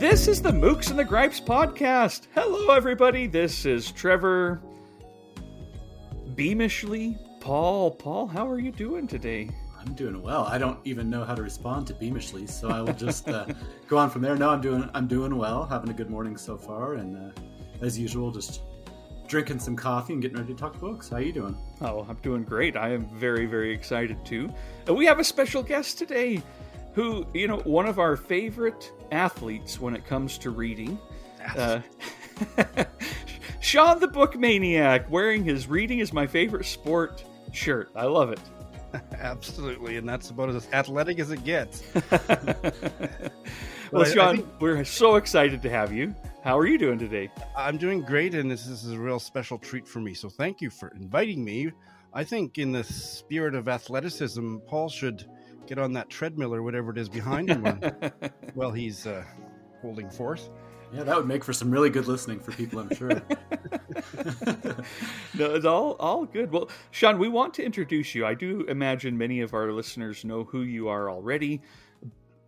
This is the Mookse and the Gripes podcast. Hello, everybody. This is Trevor Beamishly. Paul, Paul, how are you doing today? I'm doing well. I don't even know how to respond to Beamishly, so I will just uh, go on from there. No, I'm doing I'm doing well. Having a good morning so far, and uh, as usual, just drinking some coffee and getting ready to talk books. How are you doing? Oh, I'm doing great. I am very, very excited too. And we have a special guest today who, you know, one of our favorite athletes when it comes to reading. Uh, Shawn the Book Maniac, wearing his Reading is My Favorite Sport shirt. I love it. Absolutely, and that's about as athletic as it gets. well, I- I Shawn, think- we're so excited to have you. How are you doing today? I'm doing great, and this is a real special treat for me. So thank you for inviting me. I think, in the spirit of athleticism, Paul should get on that treadmill or whatever it is behind him when, while he's uh, holding forth. Yeah, that would make for some really good listening for people, I'm sure. no, it's all all good. Well, Shawn, we want to introduce you. I do imagine many of our listeners know who you are already.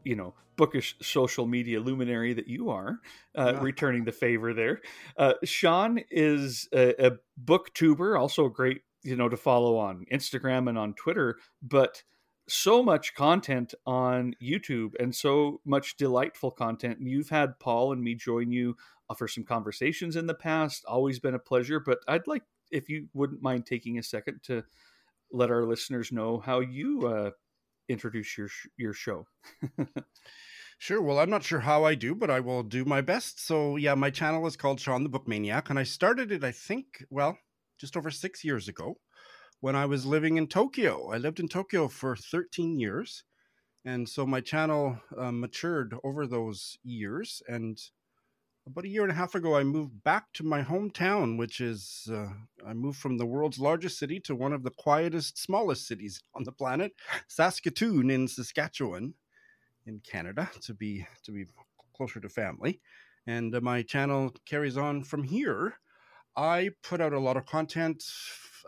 You know, bookish social media luminary that you are, uh, Yeah. returning the favor there. Uh, Shawn is a, a booktuber, also great, you know, to follow on Instagram and on Twitter, but so much content on YouTube and so much delightful content. You've had Paul and me join you uh, for some conversations in the past. Always been a pleasure. But I'd like, if you wouldn't mind taking a second to let our listeners know how you uh, introduce your your show. Sure. Well, I'm not sure how I do, but I will do my best. So, yeah, my channel is called Shawn the Book Maniac, and I started it, I think, well, just over six years ago when I was living in Tokyo. I lived in Tokyo for 13 years. And so my channel uh, matured over those years. And about a year and a half ago, I moved back to my hometown, which is, uh, I moved from the world's largest city to one of the quietest, smallest cities on the planet, Saskatoon in Saskatchewan in Canada to be to be closer to family, and uh, my channel carries on from here. I put out a lot of content.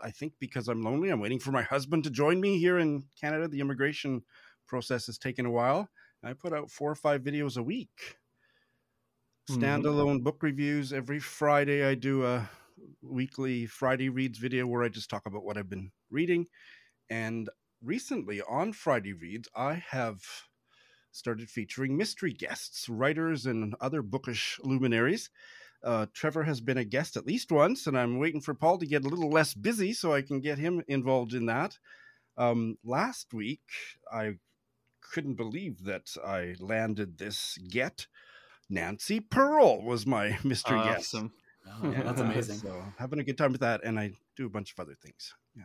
I think because I'm lonely, I'm waiting for my husband to join me here in Canada. The immigration process has taken a while. I put out four or five videos a week. Mhm. Standalone book reviews every Friday. I do a weekly Friday reads video where I just talk about what I've been reading. And recently on Friday reads, I have started featuring mystery guests, writers, and other bookish luminaries. Uh, Trevor has been a guest at least once, and I'm waiting for Paul to get a little less busy so I can get him involved in that. Um, last week, I couldn't believe that I landed this get. Nancy Pearl was my mystery guest. Awesome. Oh, that's amazing. So having a good time with that, and I do a bunch of other things. Yeah.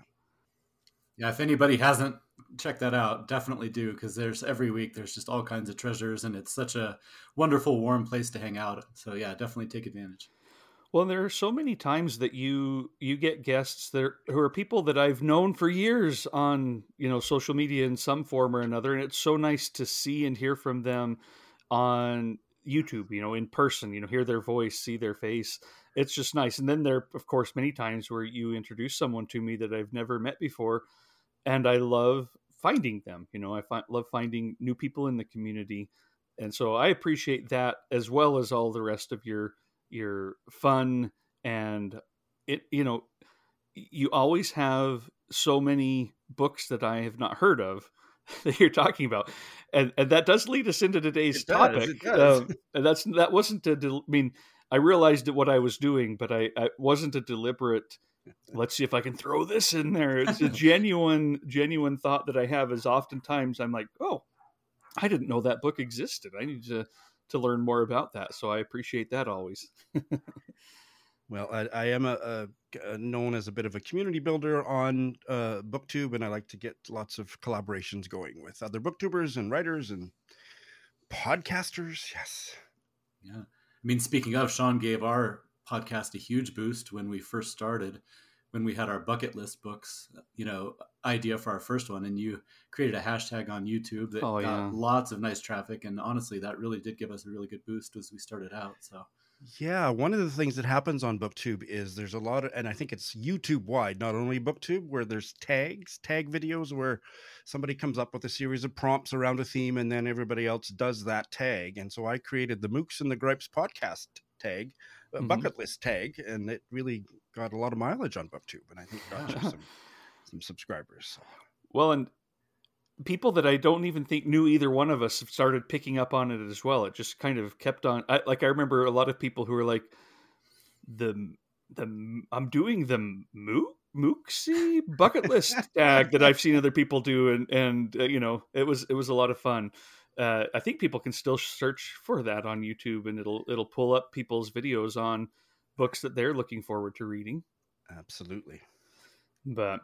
Yeah, if anybody hasn't checked that out, definitely do because there's every week there's just all kinds of treasures, and it's such a wonderful, warm place to hang out. So yeah, definitely take advantage. Well, there are so many times that you you get guests that are, who are people that I've known for years on you know social media in some form or another, and it's so nice to see and hear from them on YouTube. You know, in person. You know, hear their voice, see their face. It's just nice. And then there, are of course, many times where you introduce someone to me that I've never met before, and I love finding them. You know, I find, love finding new people in the community, and so I appreciate that as well as all the rest of your your fun and it you know you always have so many books that i have not heard of that you're talking about and and that does lead us into today's does, topic it does. Um, and that's that wasn't a del- i mean i realized what i was doing but i, I wasn't a deliberate let's see if i can throw this in there it's a genuine genuine thought that i have is oftentimes i'm like oh i didn't know that book existed i need to to learn more about that. So I appreciate that always. Well, I, I am a, a, a known as a bit of a community builder on uh, BookTube, and I like to get lots of collaborations going with other booktubers and writers and podcasters. Yes, Yeah. I mean, speaking of, Shawn gave our podcast a huge boost when we first started, when we had our bucket list books, you know, idea for our first one. And you created a hashtag on YouTube that Oh, got yeah. lots of nice traffic. And honestly, that really did give us a really good boost as we started out. So Yeah, one of the things that happens on BookTube is there's a lot of, and I think it's YouTube wide, not only BookTube, where there's tags, tag videos where somebody comes up with a series of prompts around a theme and then everybody else does that tag. And so I created the Mookse and the Gripes podcast tag, a Mhm. bucket list tag, and it really got a lot of mileage on BookTube. And I think got you some, some subscribers. Well, and people that I don't even think knew either one of us have started picking up on it as well. It just kind of kept on. I, like I remember a lot of people who were like, "the the I'm doing the mook mooksy bucket list tag that I've seen other people do," and and uh, you know it was it was a lot of fun. Uh, I think people can still search for that on YouTube, and it'll it'll pull up people's videos on books that they're looking forward to reading. Absolutely. But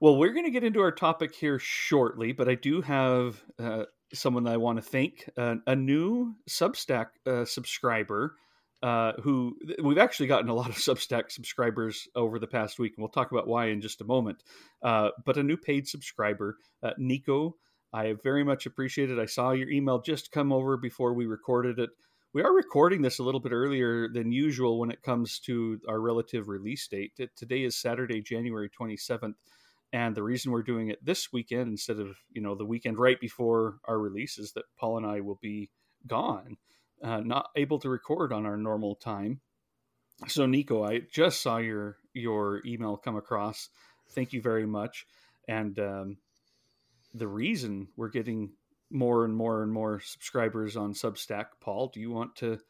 well, we're going to get into our topic here shortly, but I do have uh, someone I want to thank uh, a new Substack uh, subscriber. Uh, who we've actually gotten a lot of Substack subscribers over the past week, and we'll talk about why in just a moment. Uh, but a new paid subscriber, uh, Nico, I very much appreciate it. I saw your email just come over before we recorded it. We are recording this a little bit earlier than usual when it comes to our relative release date. Today is Saturday, January 27th. And the reason we're doing it this weekend instead of, you know, the weekend right before our release is that Paul and I will be gone, uh, not able to record on our normal time. So Nico, I just saw your your email come across. Thank you very much. And um, the reason we're getting more and more and more subscribers on Substack, Paul, do you want to do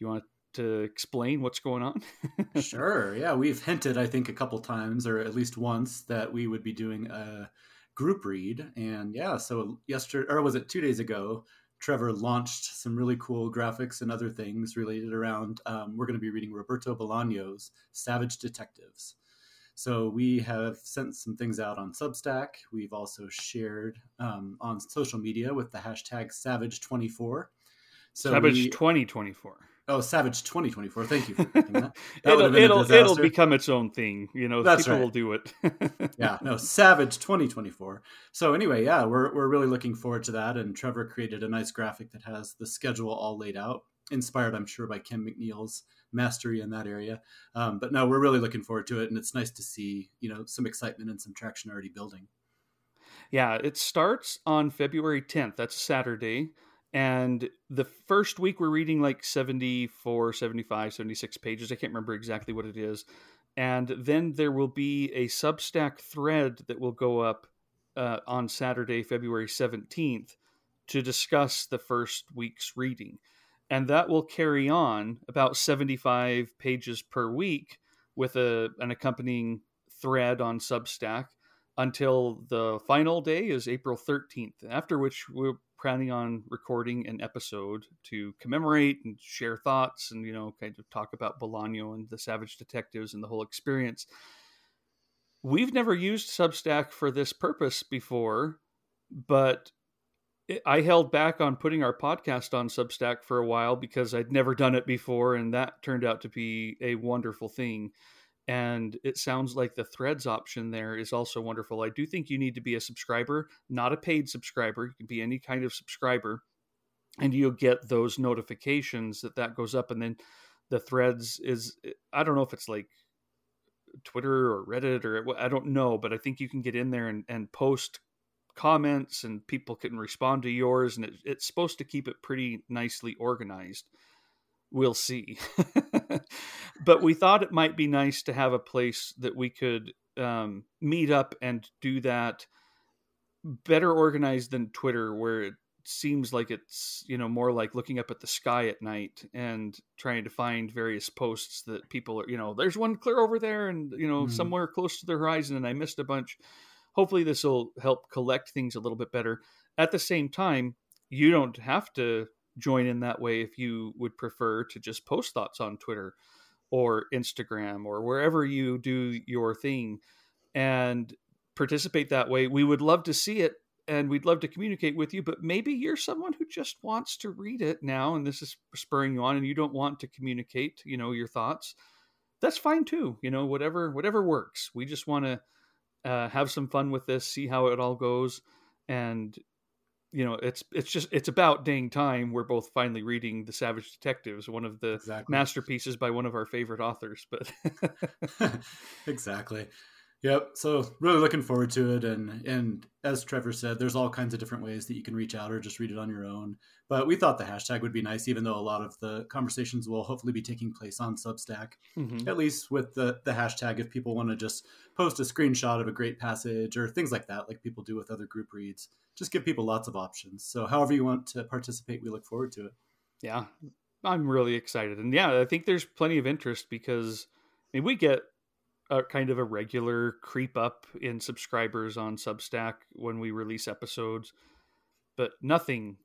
you want to explain what's going on? sure. Yeah, we've hinted, I think, a couple times, or at least once, that we would be doing a group read. And yeah, so yesterday, or was it two days ago? Trevor launched some really cool graphics and other things related around. Um, we're going to be reading Roberto Bolaño's Savage Detectives. So we have sent some things out on Substack. We've also shared um, on social media with the hashtag Savage24. So Savage we, 2024. Oh, Savage 2024. Thank you for picking that. that it'll would've been a it'll, it'll become its own thing. You know, That's people right. will do it. yeah, no, Savage 2024. So anyway, yeah, we're we're really looking forward to that. And Trevor created a nice graphic that has the schedule all laid out, inspired, I'm sure, by Kim McNeil's mastery in that area. Um, but no, we're really looking forward to it, and it's nice to see you know some excitement and some traction already building. Yeah, it starts on February 10th. That's Saturday. And the first week we're reading like 74, 75, 76 pages. I can't remember exactly what it is. And then there will be a Substack thread that will go up uh, on Saturday, February 17th to discuss the first week's reading. And that will carry on about 75 pages per week with a, an accompanying thread on Substack until the final day is April 13th, after which we're planning on recording an episode to commemorate and share thoughts and, you know, kind of talk about Bolaño and the Savage Detectives and the whole experience. We've never used Substack for this purpose before, but I held back on putting our podcast on Substack for a while because I'd never done it before, and that turned out to be a wonderful thing and it sounds like the threads option there is also wonderful. I do think you need to be a subscriber, not a paid subscriber. You can be any kind of subscriber, and you'll get those notifications that that goes up. And then the threads is I don't know if it's like Twitter or Reddit or I don't know, but I think you can get in there and, and post comments and people can respond to yours, and it, it's supposed to keep it pretty nicely organized we'll see. but we thought it might be nice to have a place that we could um, meet up and do that better organized than Twitter, where it seems like it's you know more like looking up at the sky at night and trying to find various posts that people are you know there's one clear over there and you know Mhm. somewhere close to the horizon and I missed a bunch. Hopefully this will help collect things a little bit better. At the same time, you don't have to join in that way if you would prefer to just post thoughts on Twitter or Instagram or wherever you do your thing and participate that way. We would love to see it and we'd love to communicate with you, but maybe you're someone who just wants to read it now and this is spurring you on and you don't want to communicate, you know, your thoughts. That's fine too. You know, whatever whatever works. We just want to uh, have some fun with this, see how it all goes and you know it's it's just it's about dang time we're both finally reading the savage detectives one of the exactly. masterpieces by one of our favorite authors but exactly Yep. So really looking forward to it, and and as Trevor said, there's all kinds of different ways that you can reach out or just read it on your own. But we thought the hashtag would be nice, even though a lot of the conversations will hopefully be taking place on Substack. Mm-hmm. At least with the the hashtag, if people want to just post a screenshot of a great passage or things like that, like people do with other group reads, just give people lots of options. So however you want to participate, we look forward to it. Yeah, I'm really excited, and yeah, I think there's plenty of interest because I mean we get a kind of a regular creep up in subscribers on Substack when we release episodes, but nothing,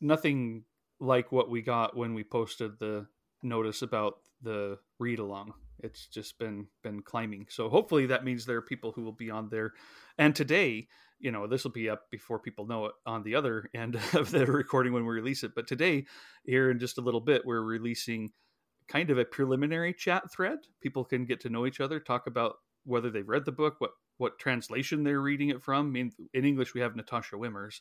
nothing like what we got when we posted the notice about the read along. It's just been been climbing. So hopefully that means there are people who will be on there. And today, you know, this will be up before people know it on the other end of the recording when we release it. But today, here in just a little bit, we're releasing kind of a preliminary chat thread. People can get to know each other, talk about whether they've read the book, what what translation they're reading it from. I mean, in English we have Natasha Wimmer's,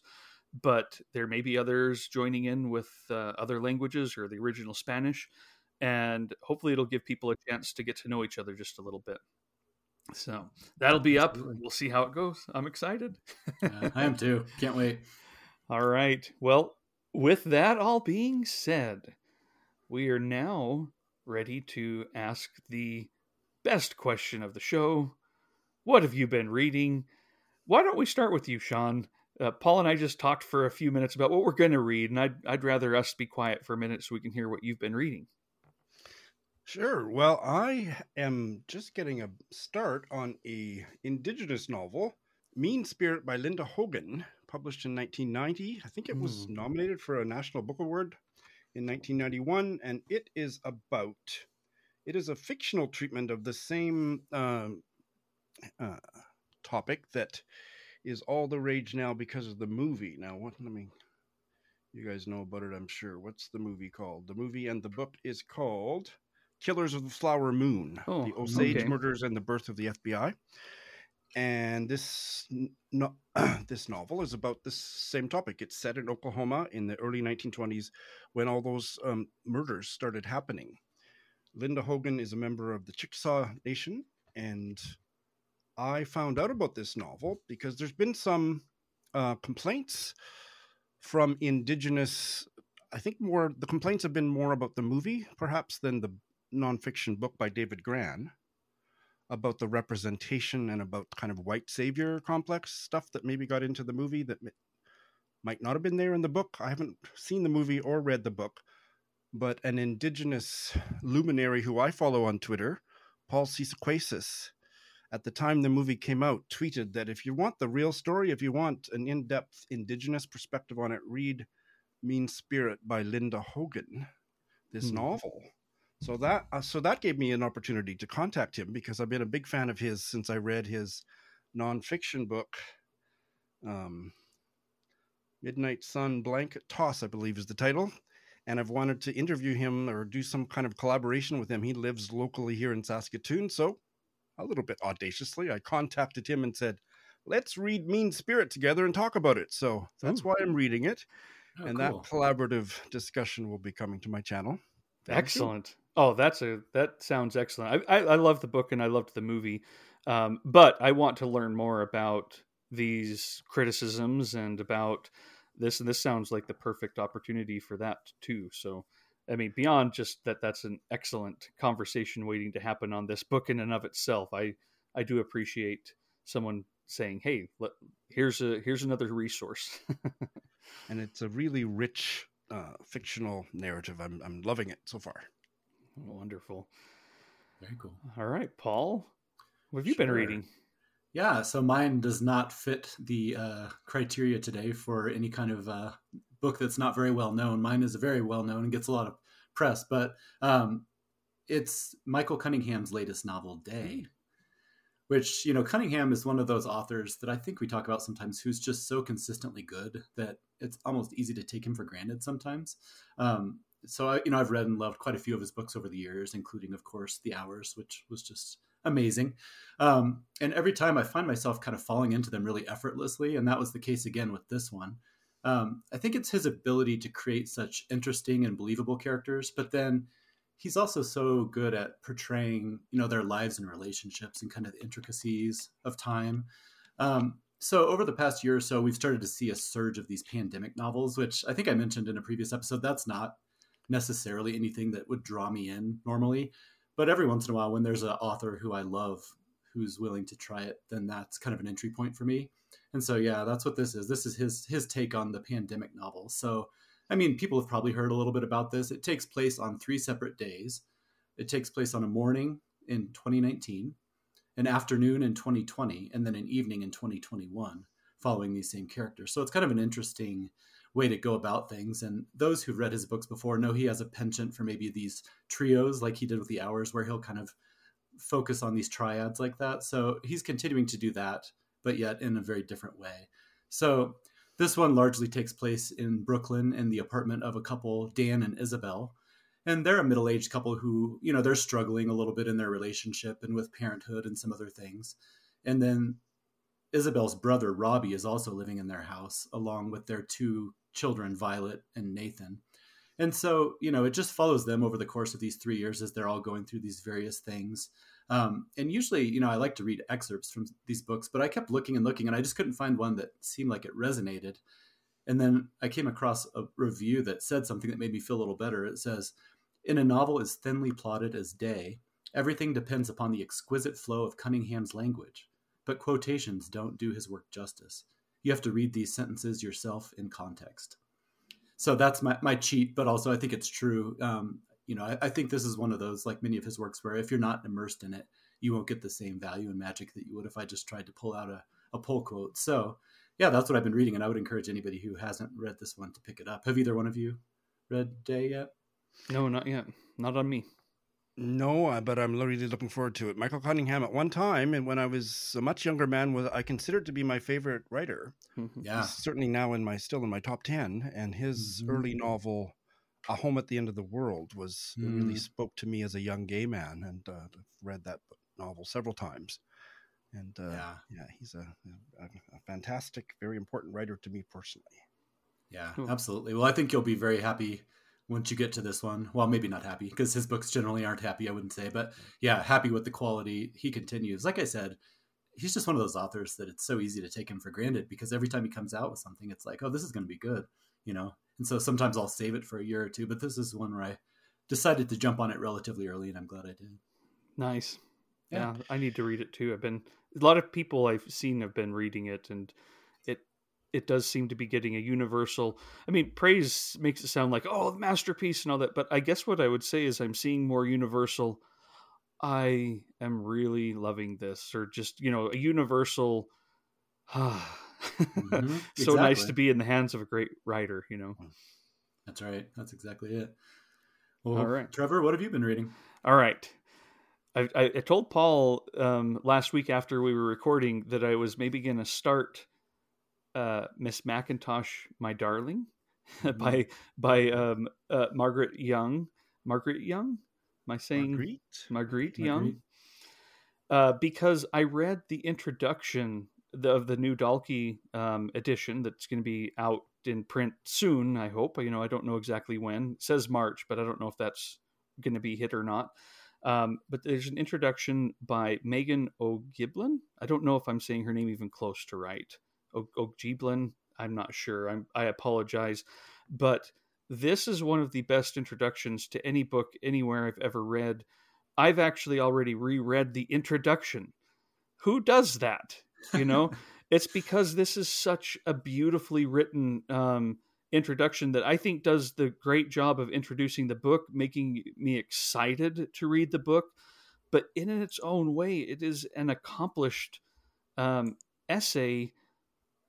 but there may be others joining in with uh, other languages or the original Spanish, and hopefully it'll give people a chance to get to know each other just a little bit. So that'll be up. We'll see how it goes. I'm excited. yeah, I am too. Can't wait. All right. Well, with that all being said, we are now ready to ask the best question of the show. What have you been reading? Why don't we start with you, Shawn? Uh, Paul and I just talked for a few minutes about what we're going to read, and I'd, I'd rather us be quiet for a minute so we can hear what you've been reading. Sure. Well, I am just getting a start on a indigenous novel, Mean Spirit by Linda Hogan, published in 1990. I think it was mm. nominated for a National Book Award in 1991, and it is about it is a fictional treatment of the same uh, uh, topic that is all the rage now because of the movie. Now, what? Let me. You guys know about it, I'm sure. What's the movie called? The movie and the book is called "Killers of the Flower Moon: oh, The Osage okay. Murders and the Birth of the FBI." And this no, this novel is about this same topic. It's set in Oklahoma in the early 1920s when all those um, murders started happening. Linda Hogan is a member of the Chickasaw Nation, and I found out about this novel because there's been some uh, complaints from Indigenous. I think more the complaints have been more about the movie, perhaps, than the nonfiction book by David Grann about the representation and about kind of white savior complex stuff that maybe got into the movie that might not have been there in the book. I haven't seen the movie or read the book, but an indigenous luminary who I follow on Twitter, Paul Seesequasis, at the time the movie came out, tweeted that if you want the real story, if you want an in depth indigenous perspective on it, read Mean Spirit by Linda Hogan, this mm. novel. So that uh, so that gave me an opportunity to contact him because I've been a big fan of his since I read his nonfiction book, um, Midnight Sun Blanket Toss, I believe is the title. And I've wanted to interview him or do some kind of collaboration with him. He lives locally here in Saskatoon, so a little bit audaciously, I contacted him and said, "Let's read Mean Spirit together and talk about it." So that's Ooh. why I'm reading it, oh, and cool. that collaborative discussion will be coming to my channel. Excellent. Oh, that's a that sounds excellent. I, I, I love the book and I loved the movie, um, but I want to learn more about these criticisms and about this. And this sounds like the perfect opportunity for that too. So, I mean, beyond just that, that's an excellent conversation waiting to happen on this book in and of itself. I I do appreciate someone saying, "Hey, let, here's a here's another resource." and it's a really rich uh, fictional narrative. I'm I'm loving it so far. Wonderful. Very cool. All right, Paul, what have you sure. been reading? Yeah, so mine does not fit the uh, criteria today for any kind of uh, book that's not very well known. Mine is very well known and gets a lot of press, but um, it's Michael Cunningham's latest novel, Day, which, you know, Cunningham is one of those authors that I think we talk about sometimes who's just so consistently good that it's almost easy to take him for granted sometimes. Um, so I, you know, I've read and loved quite a few of his books over the years, including, of course, The Hours, which was just amazing. Um, and every time I find myself kind of falling into them really effortlessly, and that was the case again with this one. Um, I think it's his ability to create such interesting and believable characters, but then he's also so good at portraying, you know, their lives and relationships and kind of the intricacies of time. Um, so over the past year or so, we've started to see a surge of these pandemic novels, which I think I mentioned in a previous episode. That's not necessarily anything that would draw me in normally, but every once in a while, when there's an author who I love who's willing to try it, then that's kind of an entry point for me. And so, yeah, that's what this is. This is his his take on the pandemic novel. So, I mean, people have probably heard a little bit about this. It takes place on three separate days. It takes place on a morning in 2019 an afternoon in 2020 and then an evening in 2021 following these same characters. So it's kind of an interesting way to go about things. And those who've read his books before know he has a penchant for maybe these trios, like he did with the Hours, where he'll kind of focus on these triads like that. So he's continuing to do that, but yet in a very different way. So this one largely takes place in Brooklyn in the apartment of a couple, Dan and Isabel and they're a middle-aged couple who you know they're struggling a little bit in their relationship and with parenthood and some other things and then isabel's brother robbie is also living in their house along with their two children violet and nathan. And so you know it just follows them over the course of these three years as they're all going through these various things. Um, and usually you know i like to read excerpts from these books but i kept looking and looking and i just couldn't find one that seemed like it resonated. And then I came across a review that said something that made me feel a little better. It says, In a novel as thinly plotted as Day, everything depends upon the exquisite flow of Cunningham's language, but quotations don't do his work justice. You have to read these sentences yourself in context. So that's my, my cheat, but also I think it's true. Um, you know, I, I think this is one of those, like many of his works, where if you're not immersed in it, you won't get the same value and magic that you would if I just tried to pull out a, a pull quote. So yeah, that's what I've been reading, and I would encourage anybody who hasn't read this one to pick it up. Have either one of you read Day yet? No, not yet. Not on me. No, but I'm really looking forward to it. Michael Cunningham, at one time, and when I was a much younger man, was I considered to be my favorite writer. Mm-hmm. Yeah, He's certainly now in my still in my top ten. And his mm-hmm. early novel, "A Home at the End of the World," was mm-hmm. really spoke to me as a young gay man, and uh, I've read that novel several times and uh, yeah, yeah, he's a, a, a, fantastic, very important writer to me personally. Yeah, cool. absolutely. Well, I think you'll be very happy once you get to this one. Well, maybe not happy because his books generally aren't happy. I wouldn't say, but yeah, happy with the quality. He continues. Like I said, he's just one of those authors that it's so easy to take him for granted because every time he comes out with something, it's like, oh, this is going to be good, you know. And so sometimes I'll save it for a year or two, but this is one where I decided to jump on it relatively early, and I'm glad I did. Nice. Yeah. yeah, I need to read it too. I've been a lot of people I've seen have been reading it, and it does seem to be getting a universal. I mean, praise makes it sound like oh, masterpiece and all that, but I guess what I would say is I'm seeing more universal. I am really loving this, or just you know, a universal. mm-hmm. so exactly. nice to be in the hands of a great writer, you know. That's right. That's exactly it. Well, all right, Trevor, what have you been reading? All right. I, I, told Paul um, last week after we were recording that I was maybe going to start uh, Miss MacIntosh, My Darling, mm-hmm. by by um, uh, Margaret Young. Margaret Young? Am I saying Marguerite? Marguerite Young? Uh, because I read the introduction of the new Dalkey um, edition that's going to be out in print soon. I hope. You know, I don't know exactly when. It says March, but I don't know if that's going to be hit or not. Um, but there's an introduction by Meghan O'Gieblyn. I don't know if I'm saying her name even close to right. O'Gieblyn. I'm not sure. I'm, I apologize. But this is one of the best introductions to any book anywhere I've ever read. I've actually already reread the introduction. Who does that? You know, it's because this is such a beautifully written um, introduction that I think does the great job of introducing the book, making me excited to read the book. But in its own way, it is an accomplished um, essay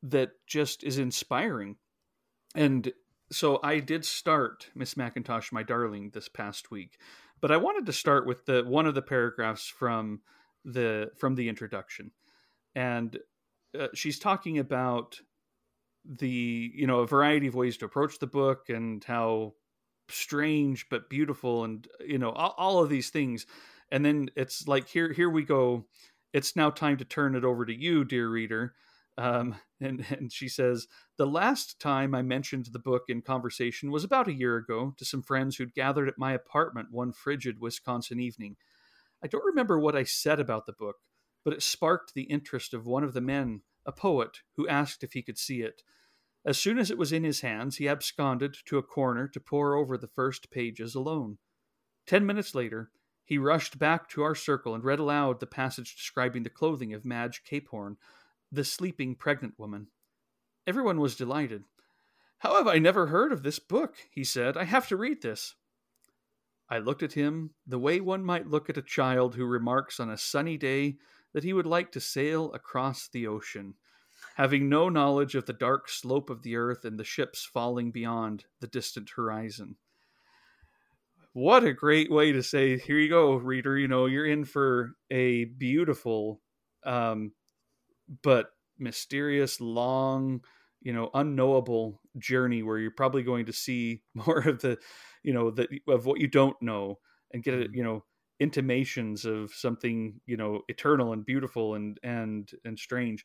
that just is inspiring. And so I did start Miss MacIntosh, my darling, this past week, but I wanted to start with the one of the paragraphs from the from the introduction, and uh, she's talking about the you know a variety of ways to approach the book and how strange but beautiful and you know all, all, of these things. And then it's like here here we go. It's now time to turn it over to you dear reader Um, and, and she says, The last time I mentioned the book in conversation was about a year ago to some friends who'd gathered at my apartment one frigid Wisconsin evening. I don't remember what I said about the book, but it sparked the interest of one of the men, a poet, who asked if he could see it. As soon as it was in his hands, he absconded to a corner to pore over the first pages alone. Ten minutes later, he rushed back to our circle and read aloud the passage describing the clothing of Madge Capehorn, the sleeping pregnant woman. Everyone was delighted. How have I never heard of this book? he said. I have to read this. I looked at him the way one might look at a child who remarks on a sunny day that he would like to sail across the ocean, having no knowledge of the dark slope of the earth and the ships falling beyond the distant horizon what a great way to say here you go reader you know you're in for a beautiful um but mysterious long you know unknowable journey where you're probably going to see more of the you know the of what you don't know and get it Mm-hmm. you know intimations of something you know eternal and beautiful and and and strange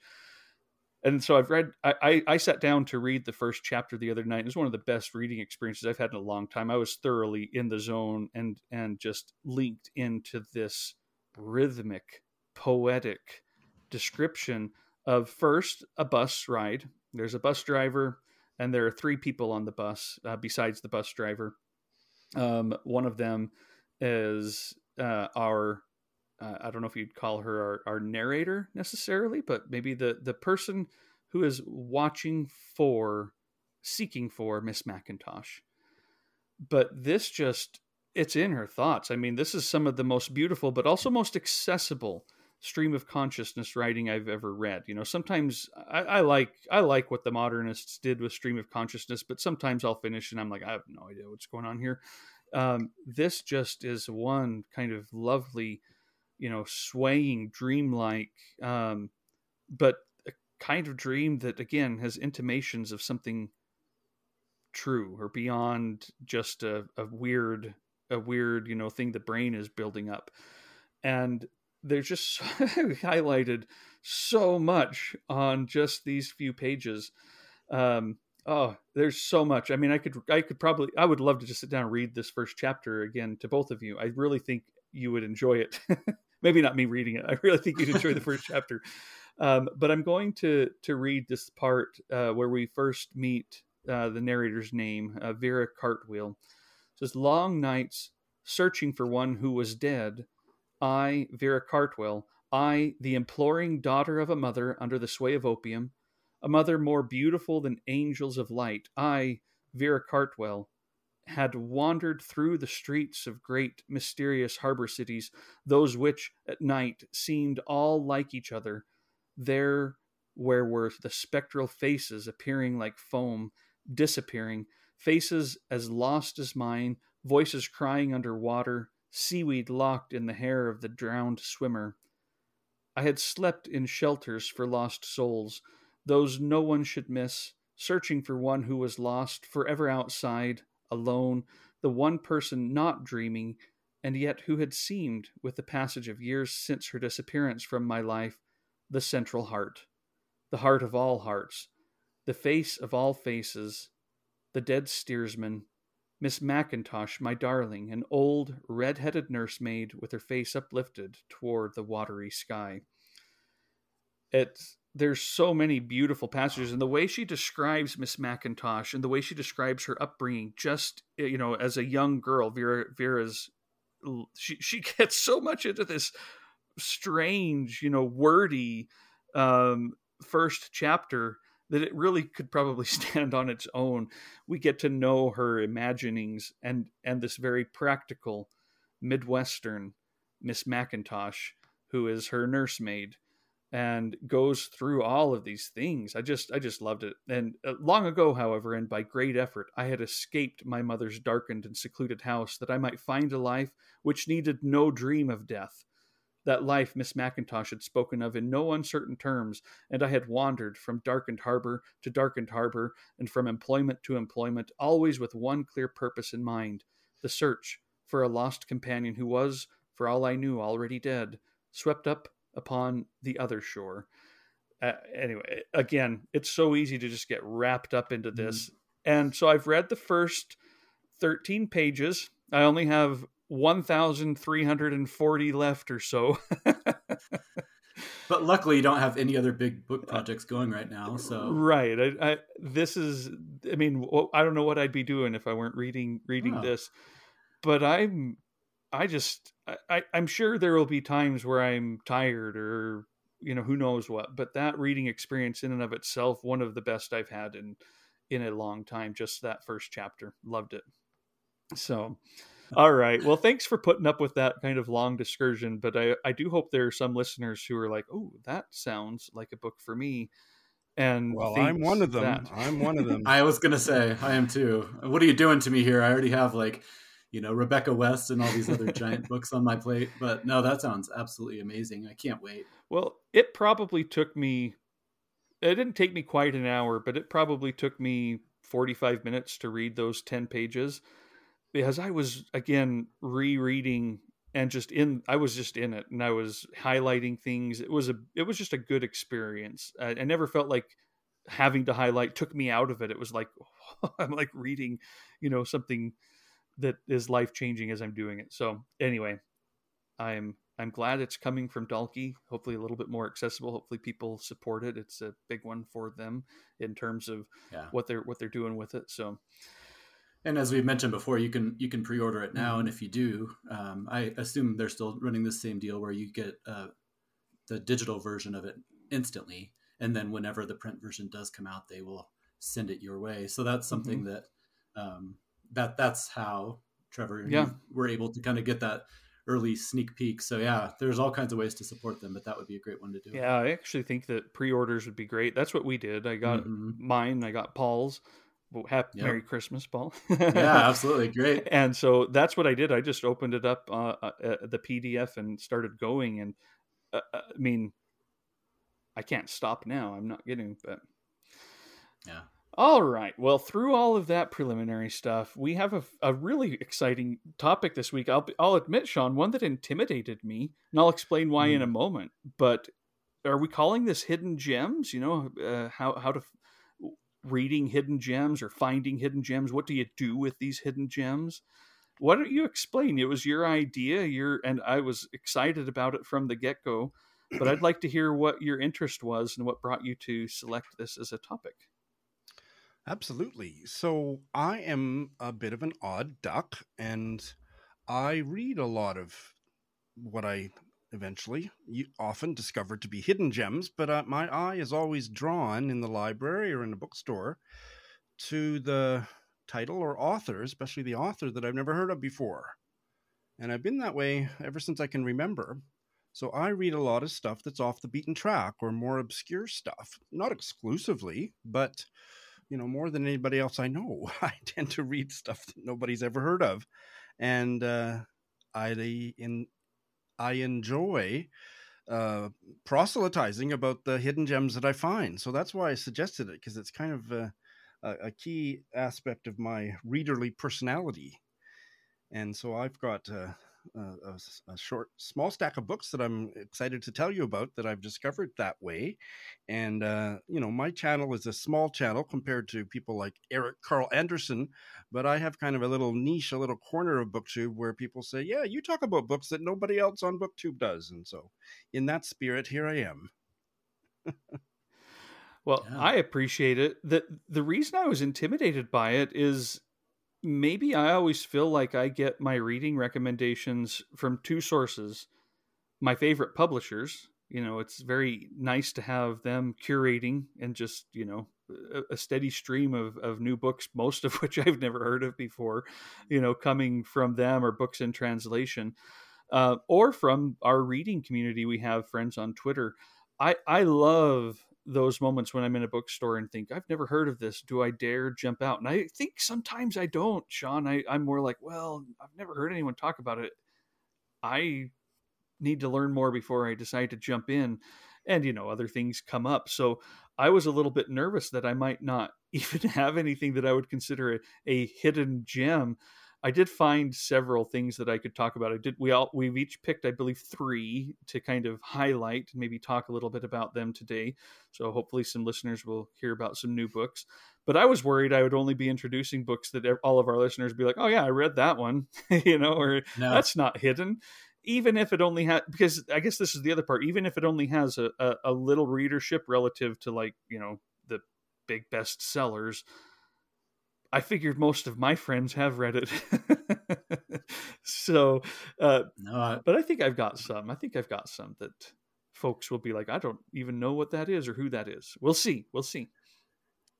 and so I've read. I, I, I sat down to read the first chapter the other night. It was one of the best reading experiences I've had in a long time. I was thoroughly in the zone and and just linked into this rhythmic, poetic description of first a bus ride. There's a bus driver, and there are three people on the bus uh, besides the bus driver. Um, one of them is uh, our uh, I don't know if you'd call her our, our narrator necessarily, but maybe the the person who is watching for, seeking for Miss MacIntosh. But this just it's in her thoughts. I mean, this is some of the most beautiful, but also most accessible stream of consciousness writing I've ever read. You know, sometimes I, I like I like what the modernists did with stream of consciousness, but sometimes I'll finish and I'm like, I have no idea what's going on here. Um, this just is one kind of lovely you know swaying dreamlike um but a kind of dream that again has intimations of something true or beyond just a, a weird a weird you know thing the brain is building up and there's just highlighted so much on just these few pages um oh there's so much i mean i could i could probably i would love to just sit down and read this first chapter again to both of you i really think you would enjoy it maybe not me reading it. I really think you'd enjoy the first chapter. Um, but I'm going to to read this part uh, where we first meet uh, the narrator's name, uh, Vera Cartwheel. It says, "Long nights searching for one who was dead. I, Vera Cartwheel, I, the imploring daughter of a mother under the sway of opium, a mother more beautiful than angels of light. I, Vera Cartwheel." had wandered through the streets of great mysterious harbor cities, those which at night seemed all like each other, there where were the spectral faces appearing like foam, disappearing, faces as lost as mine, voices crying under water, seaweed locked in the hair of the drowned swimmer. I had slept in shelters for lost souls, those no one should miss, searching for one who was lost, forever outside, alone, the one person not dreaming, and yet who had seemed, with the passage of years since her disappearance from my life, the central heart, the heart of all hearts, the face of all faces, the dead steersman, Miss MacIntosh, my darling, an old, red headed nursemaid with her face uplifted toward the watery sky. It's there's so many beautiful passages and the way she describes miss mackintosh and the way she describes her upbringing just you know as a young girl vera vera's she she gets so much into this strange you know wordy um first chapter that it really could probably stand on its own we get to know her imaginings and and this very practical midwestern miss MacIntosh, who is her nursemaid and goes through all of these things. I just I just loved it. And uh, long ago, however, and by great effort, I had escaped my mother's darkened and secluded house that I might find a life which needed no dream of death. That life Miss MacIntosh had spoken of in no uncertain terms, and I had wandered from darkened harbor to darkened harbor, and from employment to employment, always with one clear purpose in mind the search for a lost companion who was, for all I knew, already dead, swept up upon the other shore. uh, anyway, again, it's so easy to just get wrapped up into this. Mm-hmm. And so I've read the first 13 pages. I only have 1,340 left or so. but luckily, you don't have any other big book uh, projects going right now. So right, I, I, this is. I mean, I don't know what I'd be doing if I weren't reading reading oh. this. But I'm, I just, I, I'm sure there will be times where I'm tired or you know who knows what. But that reading experience in and of itself, one of the best I've had in in a long time. Just that first chapter, loved it. So, all right. Well, thanks for putting up with that kind of long discursion. But I, I do hope there are some listeners who are like, oh, that sounds like a book for me. And well, I'm one of them. That. I'm one of them. I was gonna say I am too. What are you doing to me here? I already have like, you know, Rebecca West and all these other giant books on my plate. But no, that sounds absolutely amazing. I can't wait. Well, it probably took me. It didn't take me quite an hour, but it probably took me 45 minutes to read those 10 pages because I was again rereading and just in I was just in it and I was highlighting things. It was a it was just a good experience. I, I never felt like having to highlight took me out of it. It was like I'm like reading, you know, something that is life changing as I'm doing it. So anyway, I'm I'm glad it's coming from Dalkey. Hopefully, a little bit more accessible. Hopefully, people support it. It's a big one for them in terms of yeah. what they're what they're doing with it. So, and as we've mentioned before, you can you can pre-order it now, and if you do, um, I assume they're still running the same deal where you get uh, the digital version of it instantly, and then whenever the print version does come out, they will send it your way. So that's something mm-hmm. that um, that that's how Trevor yeah we're able to kind of get that early sneak peek. So yeah, there's all kinds of ways to support them, but that would be a great one to do. Yeah, I actually think that pre-orders would be great. That's what we did. I got mm-hmm. mine. I got Paul's happy yep. Merry Christmas, Paul. yeah, absolutely, great. And so that's what I did. I just opened it up, uh, uh, uh the PDF, and started going. And uh, uh, I mean, I can't stop now. I'm not getting, but yeah. All right. Well, through all of that preliminary stuff, we have a, a really exciting topic this week. I'll I'll admit, Shawn, one that intimidated me, and I'll explain why mm. in a moment. But are we calling this hidden gems? You know, uh, how how to reading hidden gems or finding hidden gems? What do you do with these hidden gems? Why don't you explain? It was your idea, your and I was excited about it from the get go. But I'd like to hear what your interest was and what brought you to select this as a topic. Absolutely. So I am a bit of an odd duck, and I read a lot of what I eventually, often discovered to be hidden gems, but uh, my eye is always drawn in the library or in a bookstore to the title or author, especially the author that I've never heard of before. And I've been that way ever since I can remember. So I read a lot of stuff that's off the beaten track or more obscure stuff. Not exclusively, but you know, more than anybody else I know, I tend to read stuff that nobody's ever heard of. And uh, I in I enjoy uh, proselytizing about the hidden gems that I find. So that's why I suggested it because it's kind of a, a, key aspect of my readerly personality. And so I've got uh, a, a, short, small stack of books that I'm excited to tell you about that I've discovered that way. And, uh, you know, my channel is a small channel compared to people like Eric Karl Anderson, but I have kind of a little niche, a little corner of BookTube where people say, yeah, you talk about books that nobody else on BookTube does. And so, in that spirit, here I am. well, yeah. I appreciate it. The, the reason I was intimidated by it is maybe I always feel like I get my reading recommendations from two sources. My favorite publishers, you know, it's very nice to have them curating and just, you know, a, steady stream of, of new books, most of which I've never heard of before, you know, coming from them or books in translation, uh, or from our reading community. We have friends on Twitter. I, I love those moments when I'm in a bookstore and think, I've never heard of this. Do I dare jump out? And I think sometimes I don't, Shawn. I, I'm more like, well, I've never heard anyone talk about it. I need to learn more before I decide to jump in. And, you know, other things come up. So I was a little bit nervous that I might not even have anything that I would consider a, a hidden gem. I did find several things that I could talk about. I did. We all we've each picked, I believe, three to kind of highlight and maybe talk a little bit about them today. So hopefully, some listeners will hear about some new books. But I was worried I would only be introducing books that all of our listeners be like, "Oh yeah, I read that one," you know, or no. that's not hidden. Even if it only had, because I guess this is the other part. Even if it only has a, a, a little readership relative to like you know the big bestsellers, I figured most of my friends have read it. so, uh, no, I... but I think I've got some. I think I've got some that folks will be like, I don't even know what that is or who that is. We'll see. We'll see.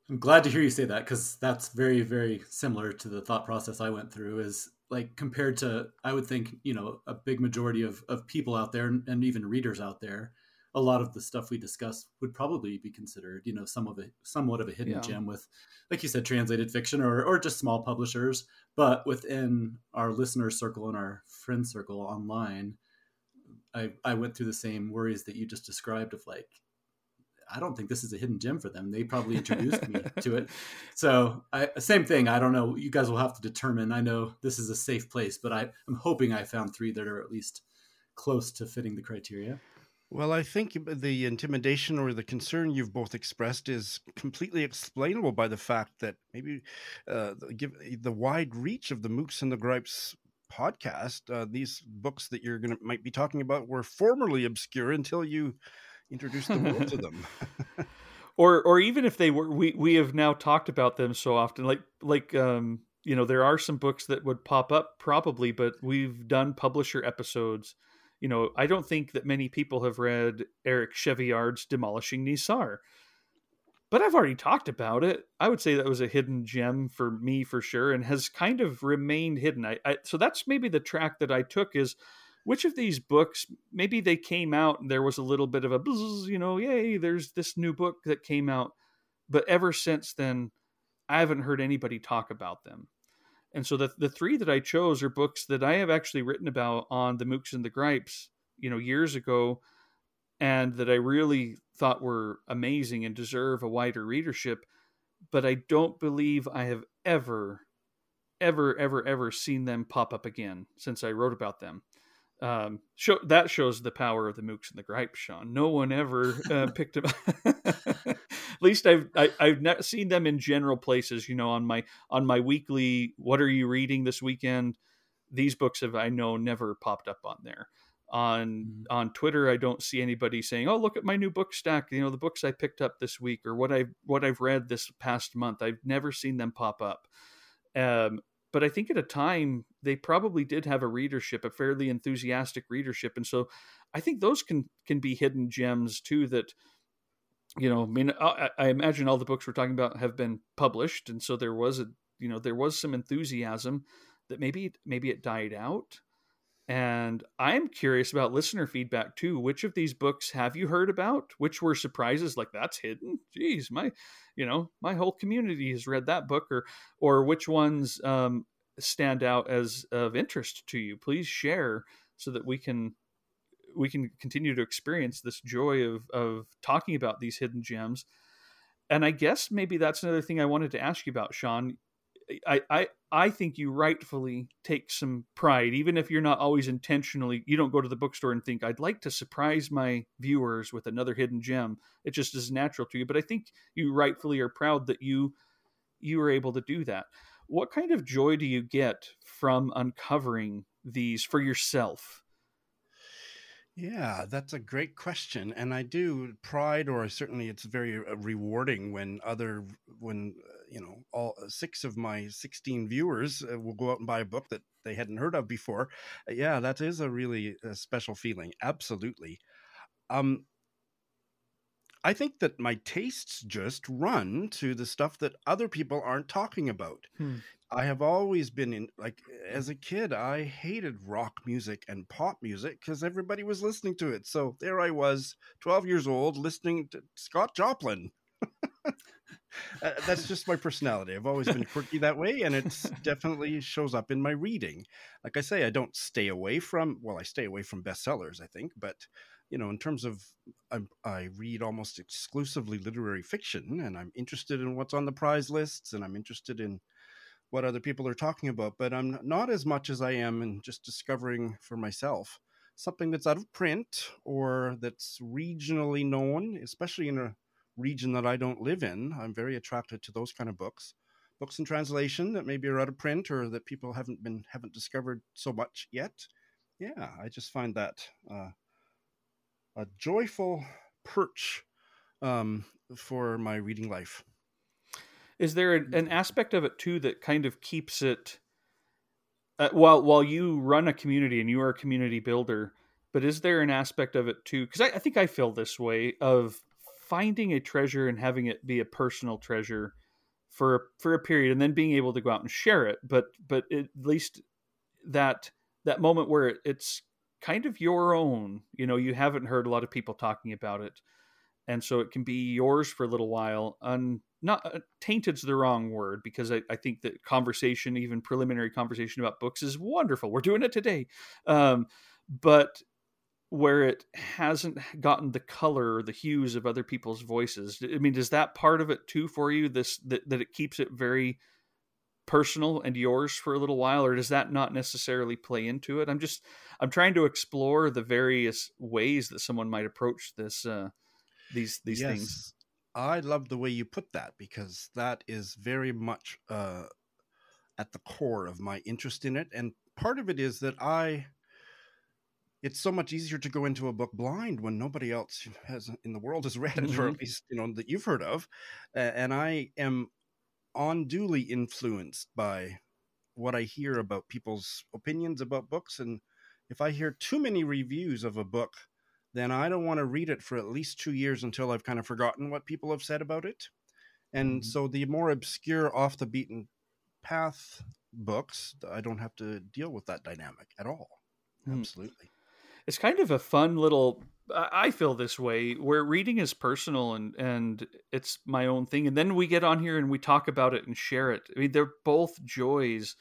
I'm glad to hear you say that because that's very, very similar to the thought process I went through. Is like compared to, I would think, you know, a big majority of, of people out there and, and even readers out there a lot of the stuff we discuss would probably be considered, you know, some of it, somewhat of a hidden yeah. gem with, like you said, translated fiction or, or just small publishers. But within our listener circle and our friend circle online, I, I went through the same worries that you just described of like, I don't think this is a hidden gem for them. They probably introduced me to it. So I, same thing. I don't know. You guys will have to determine. I know this is a safe place, but I, I'm hoping I found three that are at least close to fitting the criteria. Well, I think the intimidation or the concern you've both expressed is completely explainable by the fact that maybe uh, give the wide reach of the Mookse and the Gripes podcast. Uh, these books that you're going to might be talking about were formerly obscure until you introduced the world to them. or, or even if they were, we we have now talked about them so often. Like like um, you know, there are some books that would pop up probably, but we've done publisher episodes you know, I don't think that many people have read Eric Chevillard's Demolishing Nisard. But I've already talked about it. I would say that was a hidden gem for me for sure and has kind of remained hidden. I, I so that's maybe the track that I took is which of these books maybe they came out and there was a little bit of a buzz, you know, yay, there's this new book that came out. But ever since then, I haven't heard anybody talk about them. And so the the three that I chose are books that I have actually written about on the Mookse and the Gripes, you know, years ago, and that I really thought were amazing and deserve a wider readership. But I don't believe I have ever, ever, ever, ever seen them pop up again since I wrote about them. Um, show that shows the power of the mookse and the gripes shawn. No one ever uh, picked up least i've I, have i have not seen them in general places you know on my on my weekly what are you reading this weekend these books have i know never popped up on there on mm-hmm. on twitter i don't see anybody saying oh look at my new book stack you know the books i picked up this week or what i what i've read this past month i've never seen them pop up um, but I think at a time they probably did have a readership, a fairly enthusiastic readership, and so I think those can can be hidden gems too. That you know, I mean, I, I imagine all the books we're talking about have been published, and so there was a you know there was some enthusiasm that maybe maybe it died out and I'm curious about listener feedback too. Which of these books have you heard about? Which were surprises like that's hidden? Geez, my, you know, my whole community has read that book, or or which ones um, stand out as of interest to you? Please share so that we can we can continue to experience this joy of of talking about these hidden gems. And I guess maybe that's another thing I wanted to ask you about, Shawn. I, I I think you rightfully take some pride, even if you're not always intentionally. You don't go to the bookstore and think, "I'd like to surprise my viewers with another hidden gem." It just is natural to you. But I think you rightfully are proud that you you were able to do that. What kind of joy do you get from uncovering these for yourself? Yeah, that's a great question, and I do pride, or certainly it's very uh, rewarding when other when uh, you know all uh, six of my sixteen viewers will go out and buy a book that they hadn't heard of before. Yeah, that is a really special feeling. Absolutely. Um, I think that my tastes just run to the stuff that other people aren't talking about. Hmm. I have always been in like as a kid I hated rock music and pop music cuz everybody was listening to it. So there I was, 12 years old listening to Scott Joplin. uh, that's just my personality. I've always been quirky that way and it definitely shows up in my reading. Like I say I don't stay away from well I stay away from bestsellers I think, but you know, in terms of I, I, read almost exclusively literary fiction, and I'm interested in what's on the prize lists, and I'm interested in what other people are talking about, but I'm not as much as I am in just discovering for myself something that's out of print or that's regionally known, especially in a region that I don't live in. I'm very attracted to those kind of books. Books in translation that maybe are out of print or that people haven't been haven't discovered so much yet. Yeah, I just find that uh, a joyful perch um, for my reading life. Is there an, an aspect of it too that kind of keeps it? Uh, while while you run a community and you are a community builder, but is there an aspect of it too? Because I, I think I feel this way of finding a treasure and having it be a personal treasure for for a period, and then being able to go out and share it. But but at least that that moment where it's kind of your own. You know, you haven't heard a lot of people talking about it, and so it can be yours for a little while. Un, not uh, tainted's the wrong word because I, I, think that conversation, even preliminary conversation about books, is wonderful. We're doing it today, um, but where it hasn't gotten the color or the hues of other people's voices. I mean, does that part of it too for you? This that, that it keeps it very personal and yours for a little while or does that not necessarily play into it i'm just i'm trying to explore the various ways that someone might approach this uh these these yes. things i love the way you put that because that is very much uh at the core of my interest in it and part of it is that i it's so much easier to go into a book blind when nobody else has in the world has read it mm-hmm. or at least you know that you've heard of uh, and i am unduly influenced by what I hear about people's opinions about books. And if I hear too many reviews of a book, then I don't want to read it for at least two years until I've kind of forgotten what people have said about it. And mm-hmm. so the more obscure, off the beaten path books, I don't have to deal with that dynamic at all. Mm. Absolutely. It's kind of a fun little I feel this way where reading is personal and and it's my own thing and then we get on here and we talk about it and share it. I mean they're both joys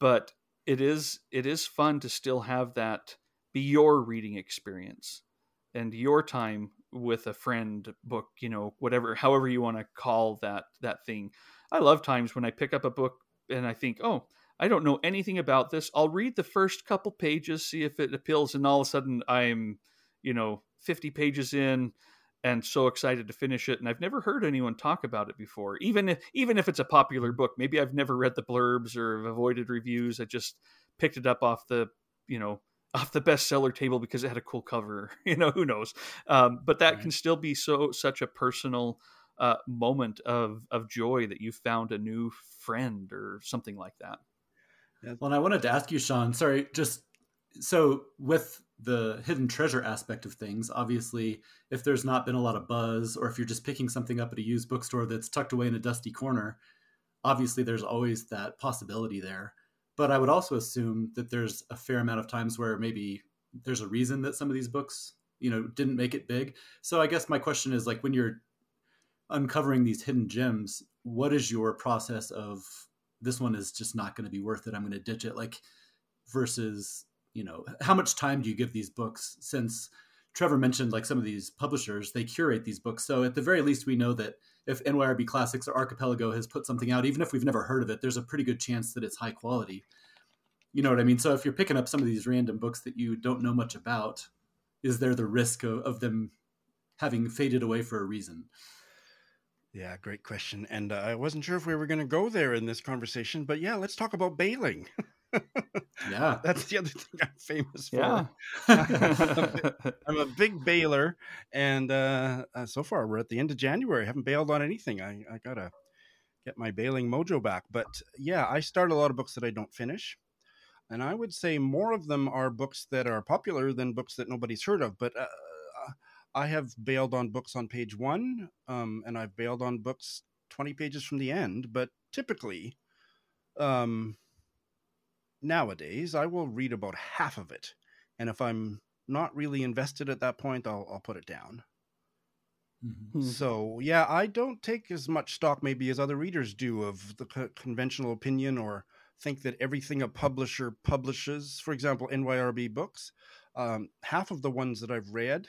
but it is it is fun to still have that be your reading experience and your time with a friend book, you know, whatever however you want to call that that thing. I love times when I pick up a book and I think, "Oh, I don't know anything about this. I'll read the first couple pages, see if it appeals and all of a sudden I'm you know 50 pages in and so excited to finish it and i've never heard anyone talk about it before even if even if it's a popular book maybe i've never read the blurbs or avoided reviews i just picked it up off the you know off the bestseller table because it had a cool cover you know who knows um, but that right. can still be so such a personal uh, moment of of joy that you found a new friend or something like that well and i wanted to ask you shawn sorry just so with the hidden treasure aspect of things. Obviously, if there's not been a lot of buzz, or if you're just picking something up at a used bookstore that's tucked away in a dusty corner, obviously there's always that possibility there. But I would also assume that there's a fair amount of times where maybe there's a reason that some of these books, you know, didn't make it big. So I guess my question is like when you're uncovering these hidden gems, what is your process of this one is just not going to be worth it. I'm going to ditch it. Like versus you know how much time do you give these books since trevor mentioned like some of these publishers they curate these books so at the very least we know that if nyrb classics or archipelago has put something out even if we've never heard of it there's a pretty good chance that it's high quality you know what i mean so if you're picking up some of these random books that you don't know much about is there the risk of, of them having faded away for a reason yeah, great question. And uh, I wasn't sure if we were going to go there in this conversation, but yeah, let's talk about bailing. yeah, that's the other thing I'm famous for. Yeah. I'm a big bailer, and uh, uh, so far we're at the end of January. I haven't bailed on anything. I, I gotta get my bailing mojo back. But yeah, I start a lot of books that I don't finish, and I would say more of them are books that are popular than books that nobody's heard of. But uh, I have bailed on books on page one, um, and I've bailed on books twenty pages from the end. But typically, um, nowadays, I will read about half of it. And if I'm not really invested at that point, I'll, I'll put it down. Mm-hmm. Hmm. So, yeah, I don't take as much stock maybe as other readers do of the co- conventional opinion or think that everything a publisher publishes, for example, NYRB books, um, half of the ones that I've read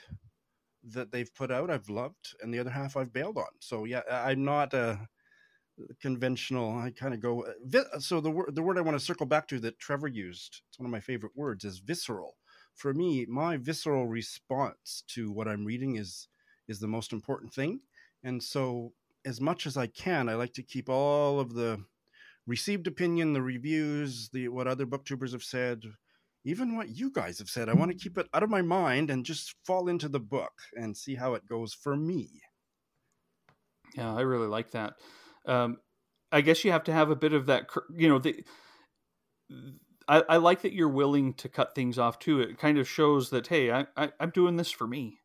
that they've put out, I've loved, and the other half I've bailed on. So, yeah, I'm not a conventional. I kind of go. Uh, so the word the word I want to circle back to that Trevor used. It's one of my favorite words. Is visceral. For me, my visceral response to what I'm reading is is the most important thing. And so, as much as I can, I like to keep all of the received opinion, the reviews, the what other booktubers have said, even what you guys have said. I want to keep it out of my mind and just fall into the book and see how it goes for me. Yeah, I really like that. Um, I guess you have to have a bit of that, you know, the. I, I like that you're willing to cut things off too. It kind of shows that hey, I, I I'm doing this for me.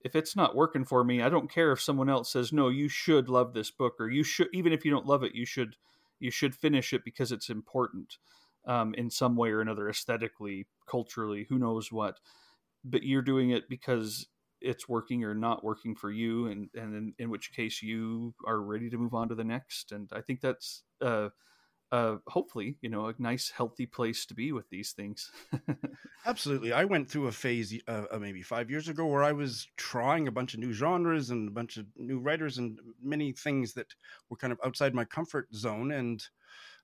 If it's not working for me, I don't care if someone else says no. You should love this book, or you should even if you don't love it, you should you should finish it because it's important um, in some way or another, aesthetically, culturally, who knows what. But you're doing it because it's working or not working for you, and and in, in which case you are ready to move on to the next. And I think that's uh, uh, hopefully, you know, a nice, healthy place to be with these things. Absolutely. I went through a phase uh, uh, maybe five years ago where I was trying a bunch of new genres and a bunch of new writers and many things that were kind of outside my comfort zone. And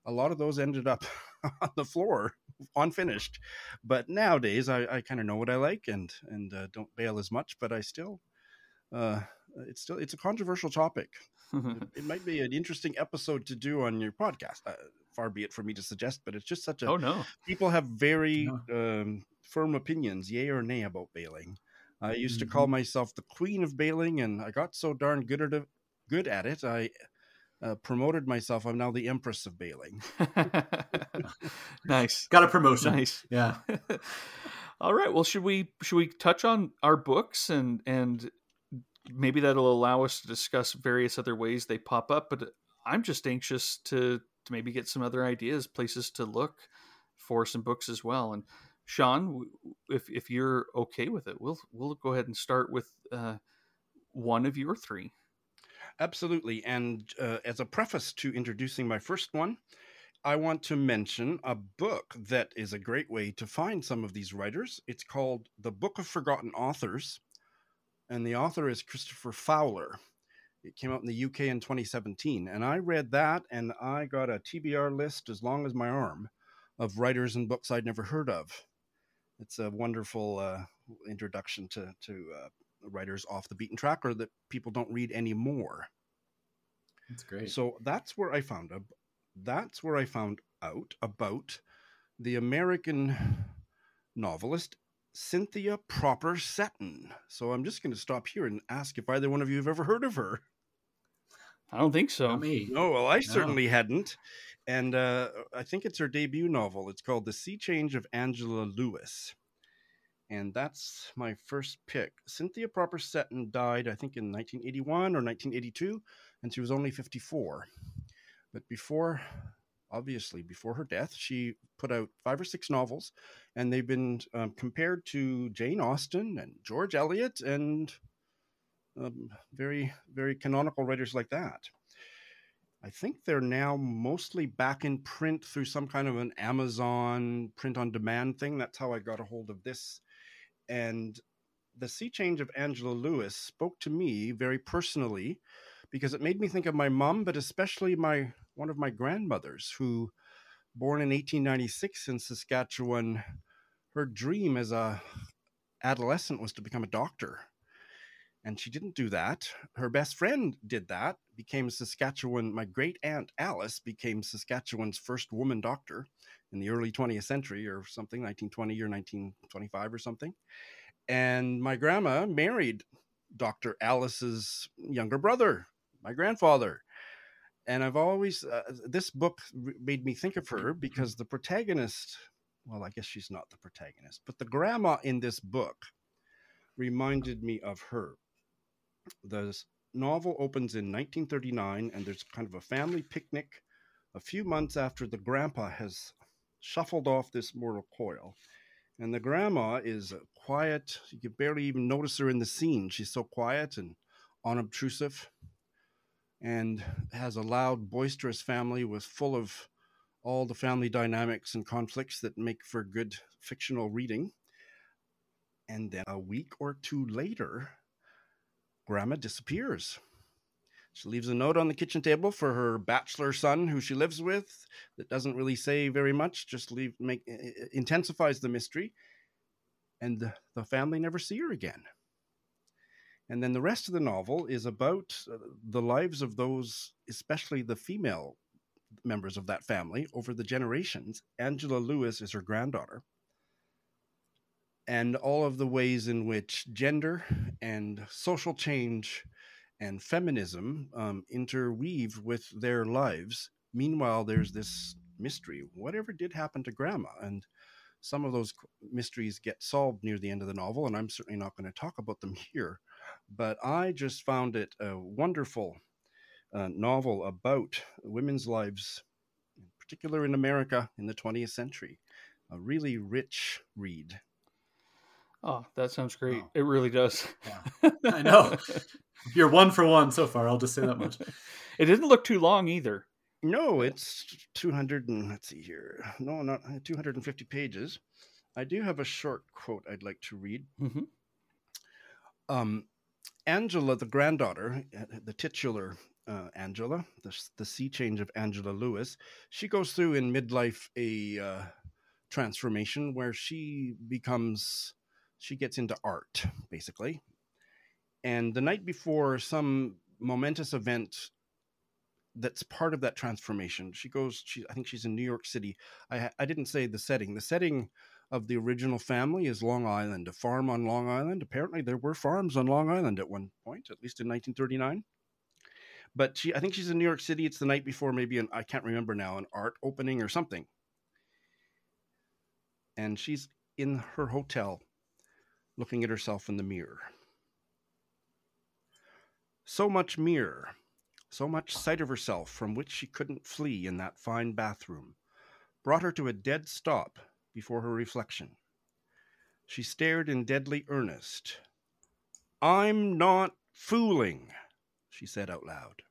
a lot of those ended up on the floor unfinished. But nowadays, I, I kind of know what I like and and uh, don't bail as much. But I still, uh, it's still it's a controversial topic. it, it, might be an interesting episode to do on your podcast. Uh, far be it for me to suggest, but it's just such a. Oh no! People have very no. um, firm opinions, yay or nay, about bailing. I used mm-hmm. to call mm-hmm. myself the queen of bailing, and I got so darn good at it. Good at it, I uh, promoted myself. I'm now the Empress of Bailing. nice. Got a promotion. Nice. Yeah. All right. Well, should we should we touch on our books and and maybe that'll allow us to discuss various other ways they pop up. But I'm just anxious to to maybe get some other ideas, places to look for some books as well. And Shawn, if if you're okay with it, we'll we'll go ahead and start with uh, one of your three. Absolutely. And uh, as a preface to introducing my first one, I want to mention a book that is a great way to find some of these writers. It's called The Book of Forgotten Authors, and the author is Christopher Fowler. It came out in the UK in 2017, and I read that, and I got a TBR list as long as my arm of writers and books I'd never heard of. It's a wonderful uh, introduction to to uh, writers off the beaten track or that people don't read anymore. That's great. So that's where I found a, that's where I found out about the American novelist Cynthia Propper Seton. So I'm just going to stop here and ask if either one of you have ever heard of her. I don't think so. Not me. No, well, I no. certainly hadn't. And uh, I think it's her debut novel. It's called The Sea Change of Angela Lewes and that's my first pick. Cynthia Propper Seton died, I think, in 1981 or 1982, and she was only 54. But before, obviously, before her death, she put out five or six novels, and they've been um, compared to Jane Austen and George Eliot and um, very, very canonical writers like that. I think they're now mostly back in print through some kind of an Amazon print on demand thing. That's how I got a hold of this and the sea change of Angela Lewes spoke to me very personally because it made me think of my mom, but especially my one of my grandmothers who born in 1896 in Saskatchewan her dream as a adolescent was to become a doctor. And she didn't do that. Her best friend did that became saskatchewan my great aunt alice became saskatchewan's first woman doctor in the early 20th century or something, 1920 or 1925 or something. And my grandma married Dr. Alice's younger brother, my grandfather. And I've always, uh, this book made me think of her because the protagonist, well, I guess she's not the protagonist, but the grandma in this book reminded me of her. The novel opens in 1939, and there's kind of a family picnic a few months after the grandpa has shuffled off this mortal coil. And the grandma is uh, quiet. You can barely even notice her in the scene. She's so quiet and unobtrusive and has a loud, boisterous family with full of all the family dynamics and conflicts that make for good fictional reading. And then a week or two later, Grandma disappears. She leaves a note on the kitchen table for her bachelor son who she lives with that doesn't really say very much, just leave make intensifies the mystery. And the, the family never see her again. And then the rest of the novel is about uh, the lives of those, especially the female members of that family over the generations. Angela Lewes is her granddaughter. And all of the ways in which gender and social change and feminism um, interweave with their lives. Meanwhile, there's this mystery whatever did happen to grandma? And some of those mysteries get solved near the end of the novel, and I'm certainly not going to talk about them here. But I just found it a wonderful uh, novel about women's lives, in particular in America in the 20th century. A really rich read. Oh, that sounds great. It really does. Yeah. I know. You're one for one so far. I'll just say that much. it didn't look too long either. No, it's 200 and let's see here. No, not uh, 250 pages. I do have a short quote I'd like to read. Mm-hmm. Um, Angela, the granddaughter, uh, the titular uh, Angela, the, the sea change of Angela Lewes, she goes through in midlife a uh, transformation where she becomes, she gets into art, basically. And the night before some momentous event that's part of that transformation. She goes. She I think she's in New York City. I I didn't say the setting. The setting of the original family is Long Island, a farm on Long Island. Apparently, there were farms on Long Island at one point, at least in 1939. But she, I think she's in New York City. It's the night before, maybe an I can't remember now, an art opening or something. And she's in her hotel, looking at herself in the mirror. So much mirror so much sight of herself from which she couldn't flee in that fine bathroom, brought her to a dead stop before her reflection. She stared in deadly earnest. I'm not fooling, she said out loud.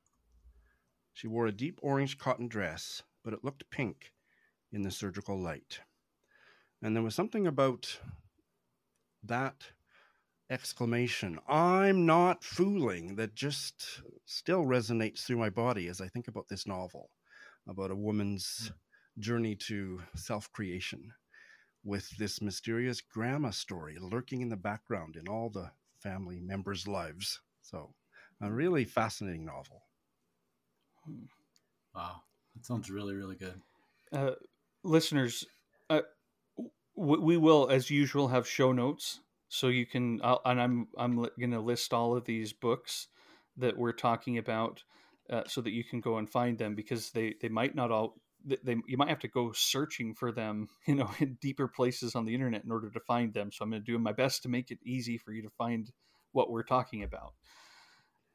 She wore a deep orange cotton dress, but it looked pink in the surgical light. And there was something about that exclamation, I'm not fooling, that just still resonates through my body as I think about this novel, about a woman's hmm. journey to self creation with this mysterious grandma story lurking in the background in all the family members' lives. So, a really fascinating novel. Hmm. Wow, that sounds really, really good. Uh, listeners, uh, we will, as usual, have show notes so you can I'll, and i'm i'm going to list all of these books that we're talking about uh, so that you can go and find them because they they might not all they you might have to go searching for them you know in deeper places on the internet in order to find them so i'm going to do my best to make it easy for you to find what we're talking about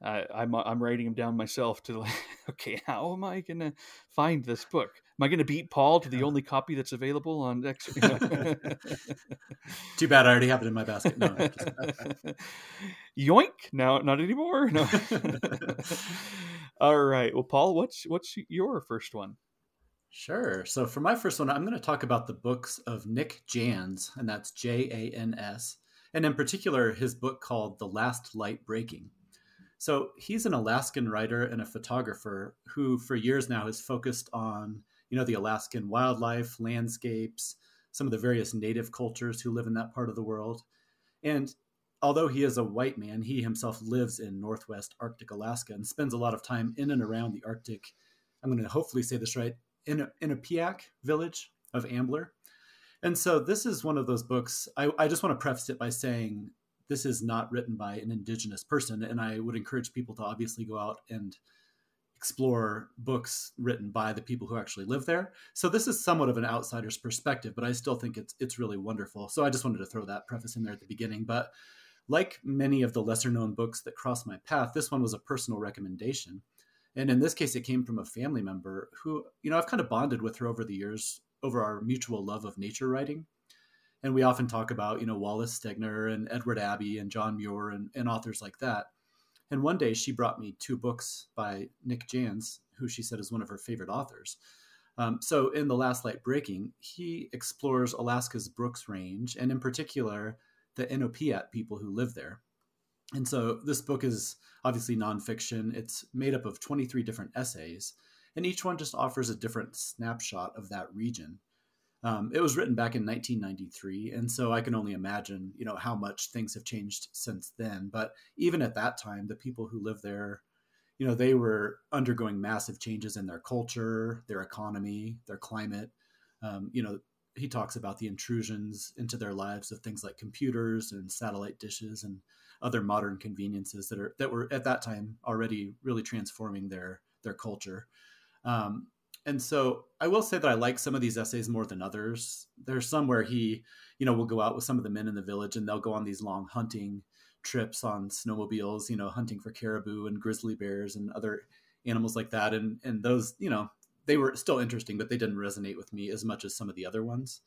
uh, I'm I'm writing them down myself to like, okay, how am I gonna find this book? Am I gonna beat Paul to the only copy that's available on X? Too bad, I already have it in my basket. No, Yoink! Now, not anymore. No. All right. Well, Paul, what's what's your first one? Sure. So for my first one, I'm going to talk about the books of Nick Jans, and that's J A N S, and in particular his book called The Last Light Breaking. So he's an Alaskan writer and a photographer who, for years now, has focused on you know the Alaskan wildlife, landscapes, some of the various native cultures who live in that part of the world. And although he is a white man, he himself lives in Northwest Arctic Alaska and spends a lot of time in and around the Arctic. I'm going to hopefully say this right in a, Inupiaq village of Ambler. And so this is one of those books. I, I just want to preface it by saying this is not written by an indigenous person and i would encourage people to obviously go out and explore books written by the people who actually live there. So this is somewhat of an outsider's perspective but i still think it's it's really wonderful. So i just wanted to throw that preface in there at the beginning but like many of the lesser known books that crossed my path this one was a personal recommendation. And in this case it came from a family member who you know i've kind of bonded with her over the years over our mutual love of nature writing. And we often talk about you know Wallace Stegner and Edward Abbey and John Muir and, and authors like that. And one day she brought me two books by Nick Jans, who she said is one of her favorite authors. Um, so in The Last Light Breaking, he explores Alaska's Brooks Range and in particular the Inupiat people who live there. And so this book is obviously nonfiction. It's made up of 23 different essays, and each one just offers a different snapshot of that region. Um, it was written back in 1993, and so I can only imagine, you know, how much things have changed since then. But even at that time, the people who lived there, you know, they were undergoing massive changes in their culture, their economy, their climate. Um, you know, he talks about the intrusions into their lives of things like computers and satellite dishes and other modern conveniences that are that were at that time already really transforming their their culture. Um, and so I will say that I like some of these essays more than others. There's some where he, you know, will go out with some of the men in the village and they'll go on these long hunting trips on snowmobiles, you know, hunting for caribou and grizzly bears and other animals like that. And and those, you know, they were still interesting, but they didn't resonate with me as much as some of the other ones.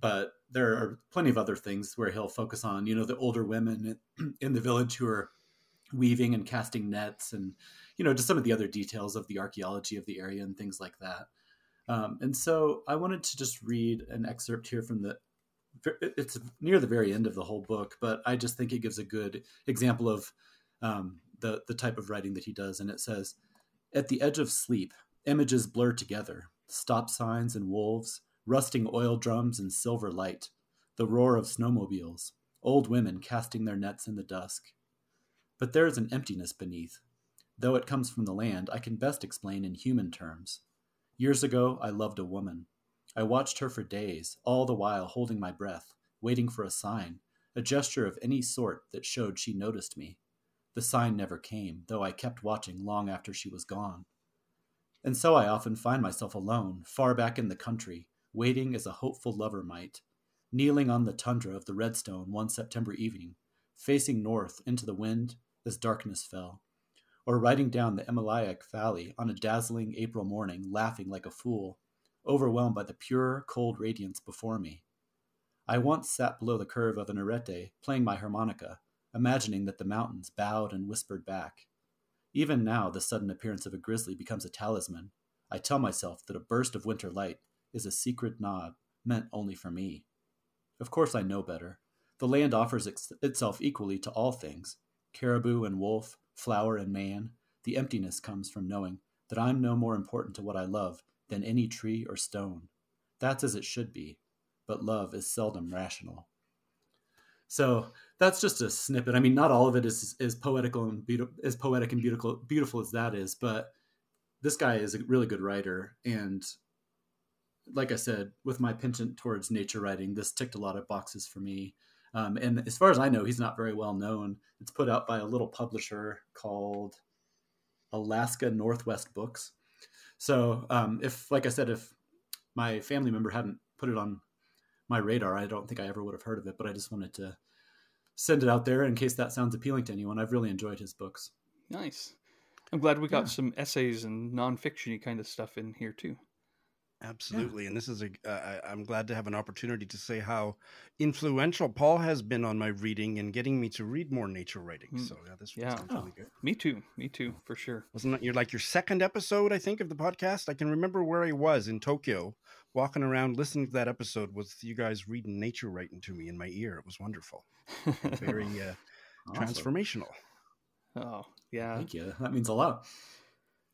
But there are plenty of other things where he'll focus on, you know, the older women in the village who are weaving and casting nets and, you know, just some of the other details of the archaeology of the area and things like that. Um, and so I wanted to just read an excerpt here from the it's near the very end of the whole book, but I just think it gives a good example of um, the the type of writing that he does. And it says, "At the edge of sleep, Images blur together stop signs and wolves, rusting oil drums and silver light, the roar of snowmobiles, old women casting their nets in the dusk. But there is an emptiness beneath. Though it comes from the land, I can best explain in human terms. Years ago, I loved a woman. I watched her for days, all the while holding my breath, waiting for a sign, a gesture of any sort that showed she noticed me. The sign never came, though I kept watching long after she was gone. And so I often find myself alone, far back in the country, waiting as a hopeful lover might, kneeling on the tundra of the Redstone one September evening, facing north into the wind as darkness fell, or riding down the Emiliac Valley on a dazzling April morning, laughing like a fool, overwhelmed by the pure, cold radiance before me. I once sat below the curve of an arete, playing my harmonica, imagining that the mountains bowed and whispered back, even now, the sudden appearance of a grizzly becomes a talisman. I tell myself that a burst of winter light is a secret nod meant only for me. Of course, I know better. The land offers ex- itself equally to all things caribou and wolf, flower and man. The emptiness comes from knowing that I'm no more important to what I love than any tree or stone. That's as it should be, but love is seldom rational. So that's just a snippet. I mean, not all of it is is poetical and beautiful, as poetic and beautiful beautiful as that is, but this guy is a really good writer, and like I said, with my penchant towards nature writing, this ticked a lot of boxes for me. Um, and as far as I know, he's not very well known. It's put out by a little publisher called Alaska Northwest Books. So, um, if, like I said, if my family member hadn't put it on my radar. I don't think I ever would have heard of it, but I just wanted to send it out there in case that sounds appealing to anyone. I've really enjoyed his books. Nice. I'm glad we got yeah. some essays and nonfiction kind of stuff in here too. Absolutely, yeah. and this is a. Uh, I'm glad to have an opportunity to say how influential Paul has been on my reading and getting me to read more nature writing. Mm. So yeah, this yeah, sounds oh, really good. Me too, me too, for sure. Wasn't that your like your second episode? I think of the podcast. I can remember where I was in Tokyo, walking around listening to that episode with you guys reading nature writing to me in my ear. It was wonderful, very uh, awesome. transformational. Oh yeah, thank you. That means a lot.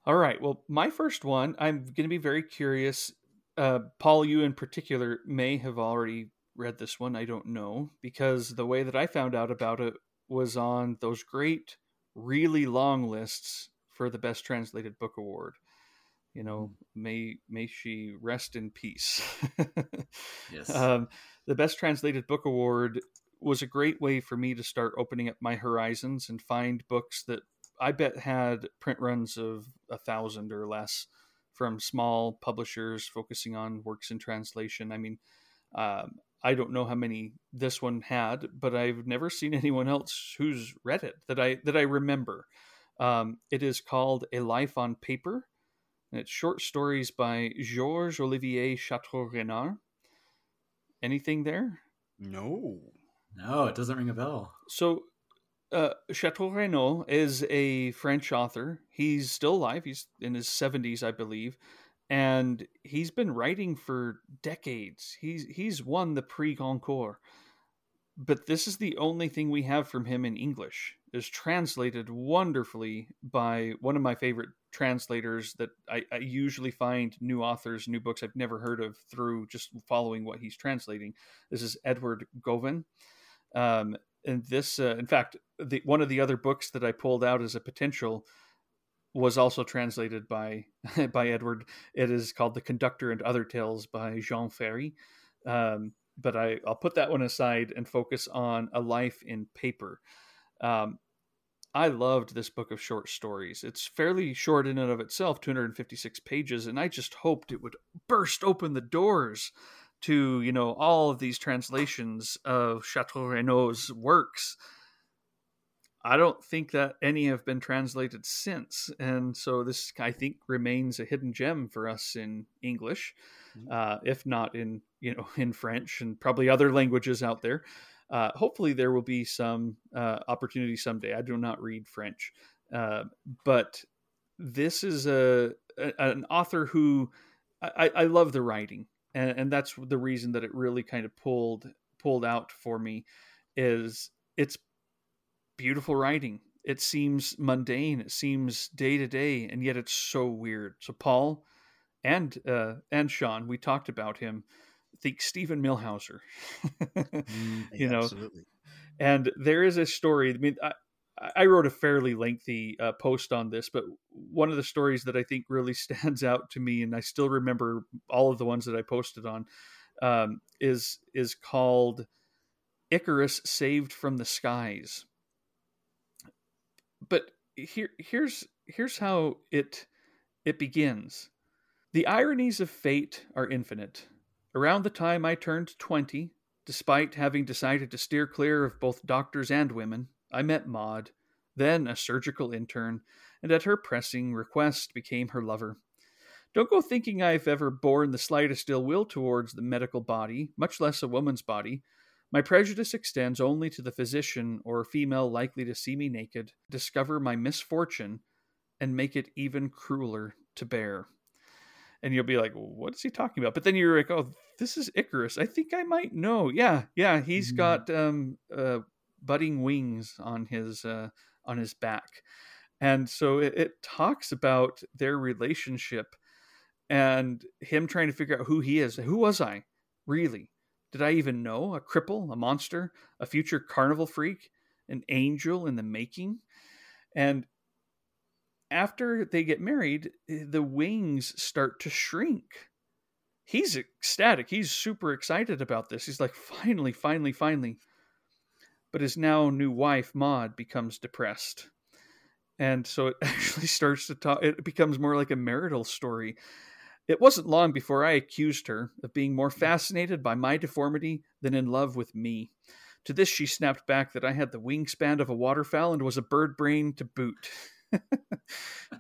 All right. Well, my first one, I'm going to be very curious. Uh, Paul, you in particular may have already read this one. I don't know because the way that I found out about it was on those great, really long lists for the Best Translated Book Award. You know, hmm. may may she rest in peace. yes. Um, the Best Translated Book Award was a great way for me to start opening up my horizons and find books that I bet had print runs of a thousand or less from small publishers focusing on works in translation. I mean, um, I don't know how many this one had, but I've never seen anyone else who's read it that I that I remember. Um, it is called A Life on Paper, and it's short stories by Georges Olivier Chateaureynard. Anything there? No, no, it doesn't ring a bell. So uh, Chateaureynard is a French author. He's still alive. He's in his 70s, I believe. And he's been writing for decades. He's he's won the Prix Goncourt. but this is the only thing we have from him in English. Is translated wonderfully by one of my favorite translators that I, I, usually find new authors, new books I've never heard of through just following what he's translating. This is Edward Gauvin. Um, and this, uh, in fact, the, one of the other books that I pulled out as a potential was also translated by by Edward. It is called The Conductor and Other Tales by Jean Ferry. Um, but I, I'll put that one aside and focus on A Life in Paper. Um, I loved this book of short stories. It's fairly short in and of itself, 256 pages, and I just hoped it would burst open the doors to, you know, all of these translations of Chateaureynard's works. I don't think that any have been translated since, and so this I think remains a hidden gem for us in English, mm-hmm. uh, if not in you know in French and probably other languages out there uh, hopefully there will be some uh, opportunity someday. I do not read French, uh, but this is a, a, an author who I, I love the writing, and, and, that's the reason that it really kind of pulled pulled out for me. Is it's beautiful writing. It seems mundane. It seems day to day, and yet it's so weird. So Paul and uh, and Sean, we talked about him think Steven Millhauser. mm, you know, absolutely. And there is a story. I mean, I, I wrote a fairly lengthy uh, post on this, but one of the stories that I think really stands out to me, and I still remember all of the ones that I posted on, um, is is called Icarus Saved from the Skies. But here here's here's how it it begins. The ironies of fate are infinite. Around the time I turned 20, despite having decided to steer clear of both doctors and women, I met Maud, then a surgical intern, and at her pressing request became her lover. Don't go thinking I've ever borne the slightest ill will towards the medical body, much less a woman's body. My prejudice extends only to the physician or female likely to see me naked, discover my misfortune, and make it even crueler to bear and you'll be like, "What is he talking about?" But then you're like, "Oh, this is Icarus. I think I might know." Yeah, yeah, he's mm-hmm. got um, uh, budding wings on his uh, on his back, and so it, it talks about their relationship and him trying to figure out who he is. Who was I really? Did I even know? A cripple, a monster, a future carnival freak, an angel in the making? And after they get married, the wings start to shrink. He's ecstatic. He's super excited about this. He's like, finally, finally, finally. But his now new wife, Maud, becomes depressed. And so it actually starts to talk, it becomes more like a marital story. It wasn't long before I accused her of being more hmm. fascinated by my deformity than in love with me. To this, she snapped back that I had the wingspan of a waterfowl and was a bird brain to boot.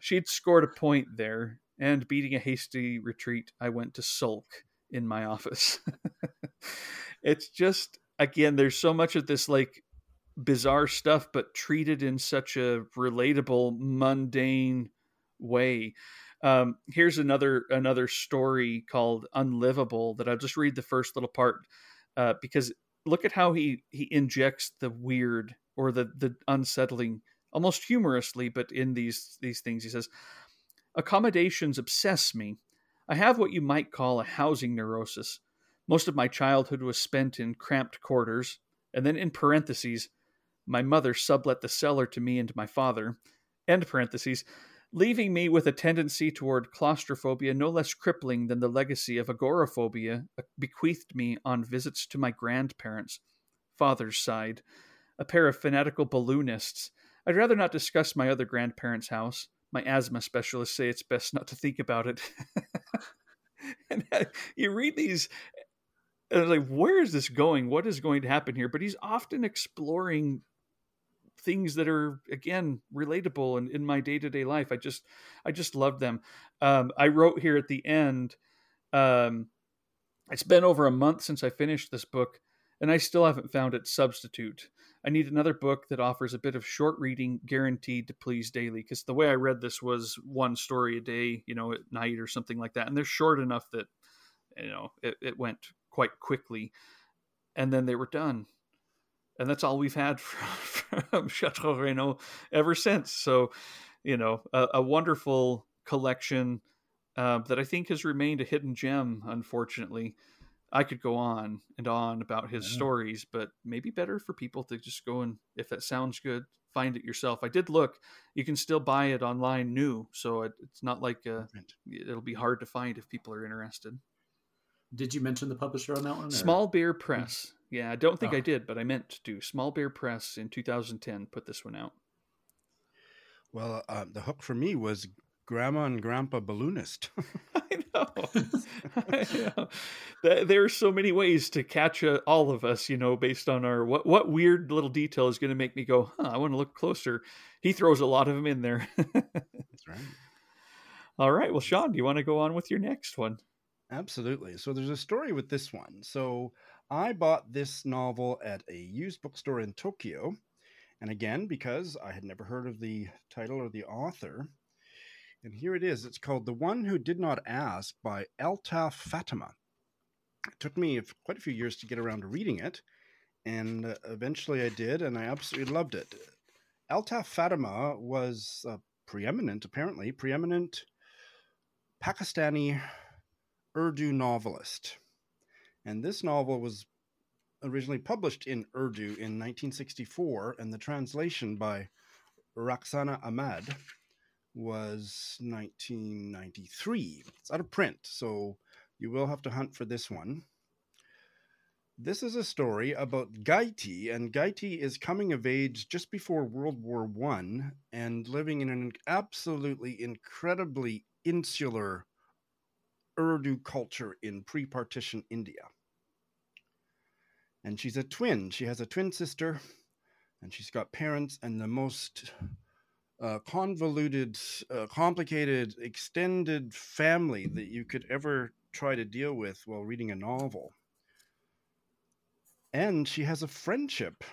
She'd scored a point there, and beating a hasty retreat, I went to sulk in my office. it's just, again, there's so much of this like bizarre stuff, but treated in such a relatable, mundane way. Um, here's another another story called "Unlivable" that I'll just read the first little part uh, because look at how he he injects the weird or the the unsettling almost humorously, but in these these things, he says, "Accommodations obsess me. I have what you might call a housing neurosis. Most of my childhood was spent in cramped quarters, and then in parentheses, my mother sublet the cellar to me and my father, end parentheses." leaving me with a tendency toward claustrophobia no less crippling than the legacy of agoraphobia bequeathed me on visits to my grandparents, father's side, a pair of fanatical balloonists I'd rather not discuss my other grandparents' house. My asthma specialists say it's best not to think about it. and uh, you read these, and it's like, where is this going? What is going to happen here? But he's often exploring things that are again relatable and in my day-to-day life i just i just love them um, i wrote here at the end um, it's been over a month since i finished this book and i still haven't found its substitute I need another book that offers a bit of short reading guaranteed to please daily. Because the way I read this was one story a day, you know, at night or something like that. And they're short enough that, you know, it, it went quite quickly. And then they were done. And that's all we've had from, from Chateaureynard ever since. So, you know, a, a wonderful collection uh, that I think has remained a hidden gem. Unfortunately, I could go on and on about his yeah. stories, but maybe better for people to just go and, if that sounds good, find it yourself. I did look; you can still buy it online new, so it, it's not like uh, it'll be hard to find if people are interested. Did you mention the publisher on that one? Or? Small Beer Press. Yeah, I don't think oh. I did, but I meant to. Small Beer Press in 2010 put this one out. Well, uh, the hook for me was Grandma and Grandpa Balloonist. I know. I know. There are so many ways to catch uh, all of us, you know, based on our what what weird little detail is going to make me go, huh, I want to look closer. He throws a lot of them in there. That's right. All right. Well, Shawn, do you want to go on with your next one? Absolutely. So there's a story with this one. So I bought this novel at a used bookstore in Tokyo. And again, because I had never heard of the title or the author, and here it is. It's called The One Who Did Not Ask by Altaf Fatima. It took me quite a few years to get around to reading it, and uh, eventually I did, and I absolutely loved it. Altaf Fatima was a preeminent, apparently, preeminent Pakistani Urdu novelist. And this novel was originally published in Urdu in 1964, and the translation by Rukhsana Ahmad was 1993. It's out of print, so you will have to hunt for this one. This is a story about Gaiti, and Gaiti is coming of age just before World War One and living in an absolutely incredibly insular Urdu culture in pre partition India. And she's a twin. She has a twin sister, and she's got parents and the most uh, convoluted, uh, complicated, extended family that you could ever try to deal with while reading a novel. And she has a friendship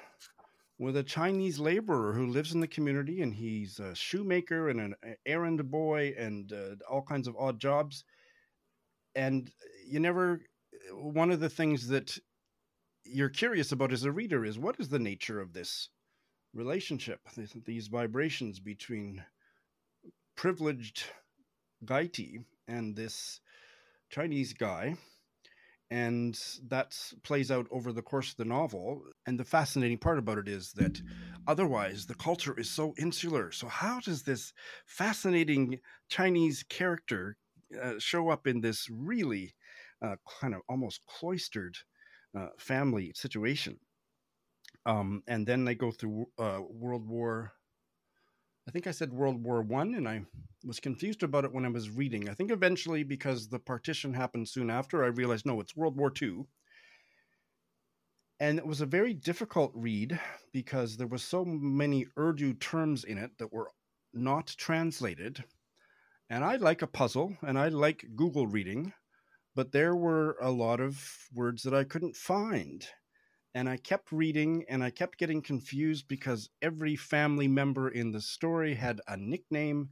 with a Chinese laborer who lives in the community, and he's a shoemaker and an errand boy and uh, all kinds of odd jobs. And you never, one of the things that you're curious about as a reader is what is the nature of this relationship, these vibrations between privileged Gaiti and this Chinese guy. And that plays out over the course of the novel. And the fascinating part about it is that otherwise the culture is so insular. So, how does this fascinating Chinese character uh, show up in this really uh, kind of almost cloistered uh, family situation? Um, and then they go through uh, World War. I think I said World War One, and I was confused about it when I was reading. I think eventually, because the partition happened soon after, I realized no, it's World War Two. And it was a very difficult read because there was so many Urdu terms in it that were not translated. And I like a puzzle, and I like Google reading, but there were a lot of words that I couldn't find and I kept reading and I kept getting confused because every family member in the story had a nickname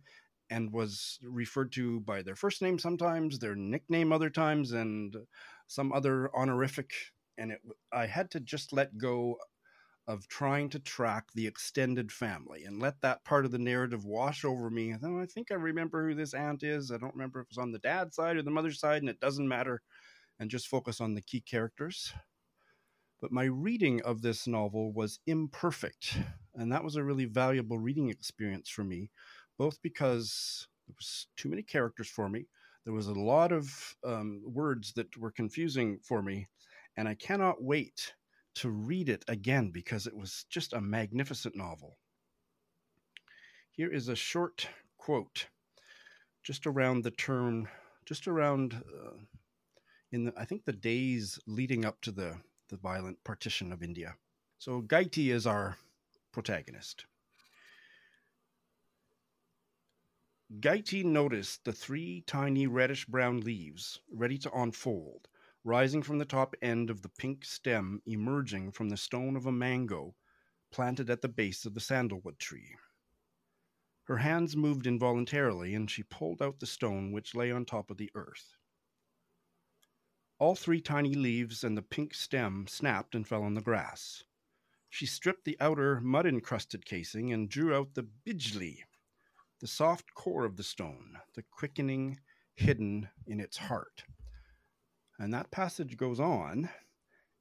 and was referred to by their first name sometimes, their nickname other times, and some other honorific. And it, I had to just let go of trying to track the extended family and let that part of the narrative wash over me. I think I remember who this aunt is. I don't remember if it was on the dad's side or the mother's side, and it doesn't matter. And just focus on the key characters but my reading of this novel was imperfect. And that was a really valuable reading experience for me, both because there was too many characters for me. There was a lot of um, words that were confusing for me. And I cannot wait to read it again because it was just a magnificent novel. Here is a short quote just around the term, just around uh, in the, I think the days leading up to the the violent partition of India. So Gaiti is our protagonist. Gaiti noticed the three tiny reddish brown leaves ready to unfold, rising from the top end of the pink stem emerging from the stone of a mango planted at the base of the sandalwood tree. Her hands moved involuntarily, and she pulled out the stone which lay on top of the earth. All three tiny leaves and the pink stem snapped and fell on the grass. She stripped the outer mud encrusted casing and drew out the bijli, the soft core of the stone, the quickening hidden in its heart. And that passage goes on,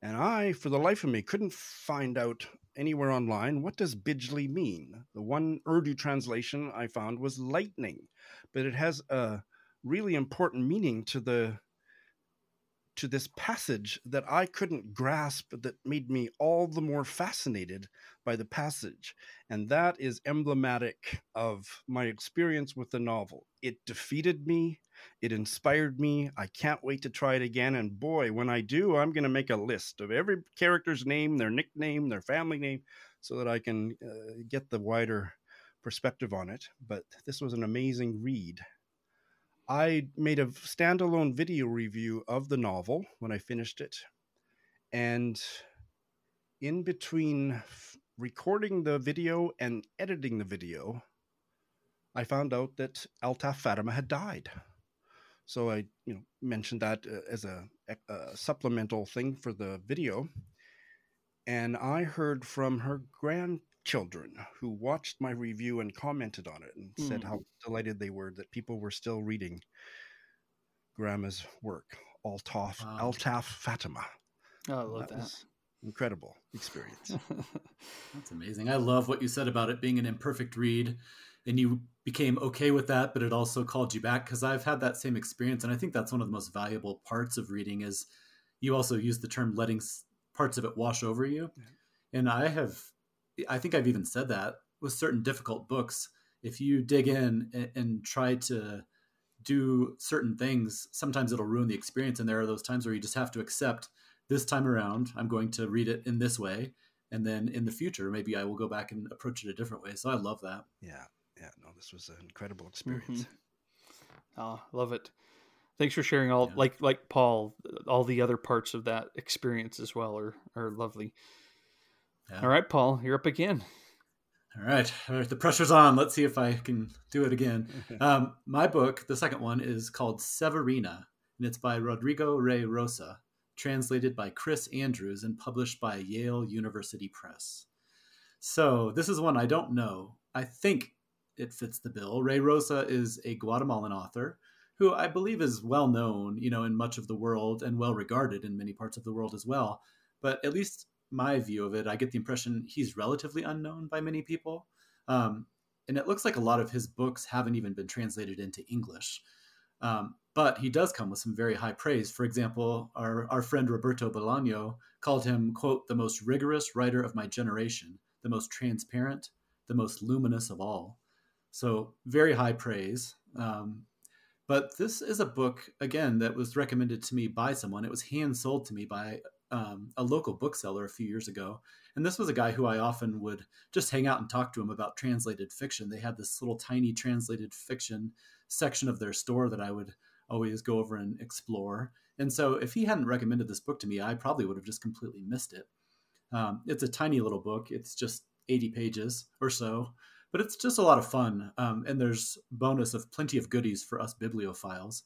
and I, for the life of me, couldn't find out anywhere online what does bijli mean. The one Urdu translation I found was lightning, but it has a really important meaning to the to this passage that I couldn't grasp that made me all the more fascinated by the passage. And that is emblematic of my experience with the novel. It defeated me, it inspired me. I can't wait to try it again. And boy, when I do, I'm going to make a list of every character's name, their nickname, their family name, so that I can uh, get the wider perspective on it. But this was an amazing read. I made a standalone video review of the novel when I finished it. And in between f- recording the video and editing the video, I found out that Altaf Fatima had died. So I, you know, mentioned that uh, as a, a, supplemental thing for the video. And I heard from her grandchildren who watched my review and commented on it and mm. said how hmm. delighted they were that people were still reading Grandma's work, Altaf, wow. Altaf Fatima. Oh, I love that. that. incredible experience. That's amazing. I love what you said about it being an imperfect read and you became okay with that but it also called you back because i've had that same experience and i think that's one of the most valuable parts of reading is you also use the term letting parts of it wash over you. Yeah. and i have i think i've even said that with certain difficult books. If you dig in and, and try to do certain things sometimes it'll ruin the experience and there are those times where you just have to accept this time around i'm going to read it in this way and then in the future maybe i will go back and approach it a different way. So i love that. Yeah yeah, no, this was an incredible experience. Mm-hmm. Oh, love it. Thanks for sharing all yeah. like like Paul, all the other parts of that experience as well are are lovely. Yeah. All right, Paul, you're up again. All right. all right, the pressure's on. Let's see if I can do it again. um, my book, the second one, is called Severina, and it's by Rodrigo Rey Rosa, translated by Chris Andrews, and published by Yale University Press. So this is one I don't know. I think it fits the bill. Rey Rosa is a Guatemalan author who I believe is well known, you know, in much of the world and well regarded in many parts of the world as well. But at least my view of it, I get the impression he's relatively unknown by many people. Um, and it looks like a lot of his books haven't even been translated into English. Um, but he does come with some very high praise. For example, our, our friend Roberto Bolaño called him, quote, the most rigorous writer of my generation, the most transparent, the most luminous of all. So very high praise. Um, but this is a book again that was recommended to me by someone. It was hand sold to me by um, a local bookseller a few years ago, and this was a guy who I often would just hang out and talk to him about translated fiction. They had this little tiny translated fiction section of their store that I would always go over and explore. And so, if he hadn't recommended this book to me, I probably would have just completely missed it. Um, it's a tiny little book. It's just 80 pages or so but it's just a lot of fun. Um, and there's bonus of plenty of goodies for us bibliophiles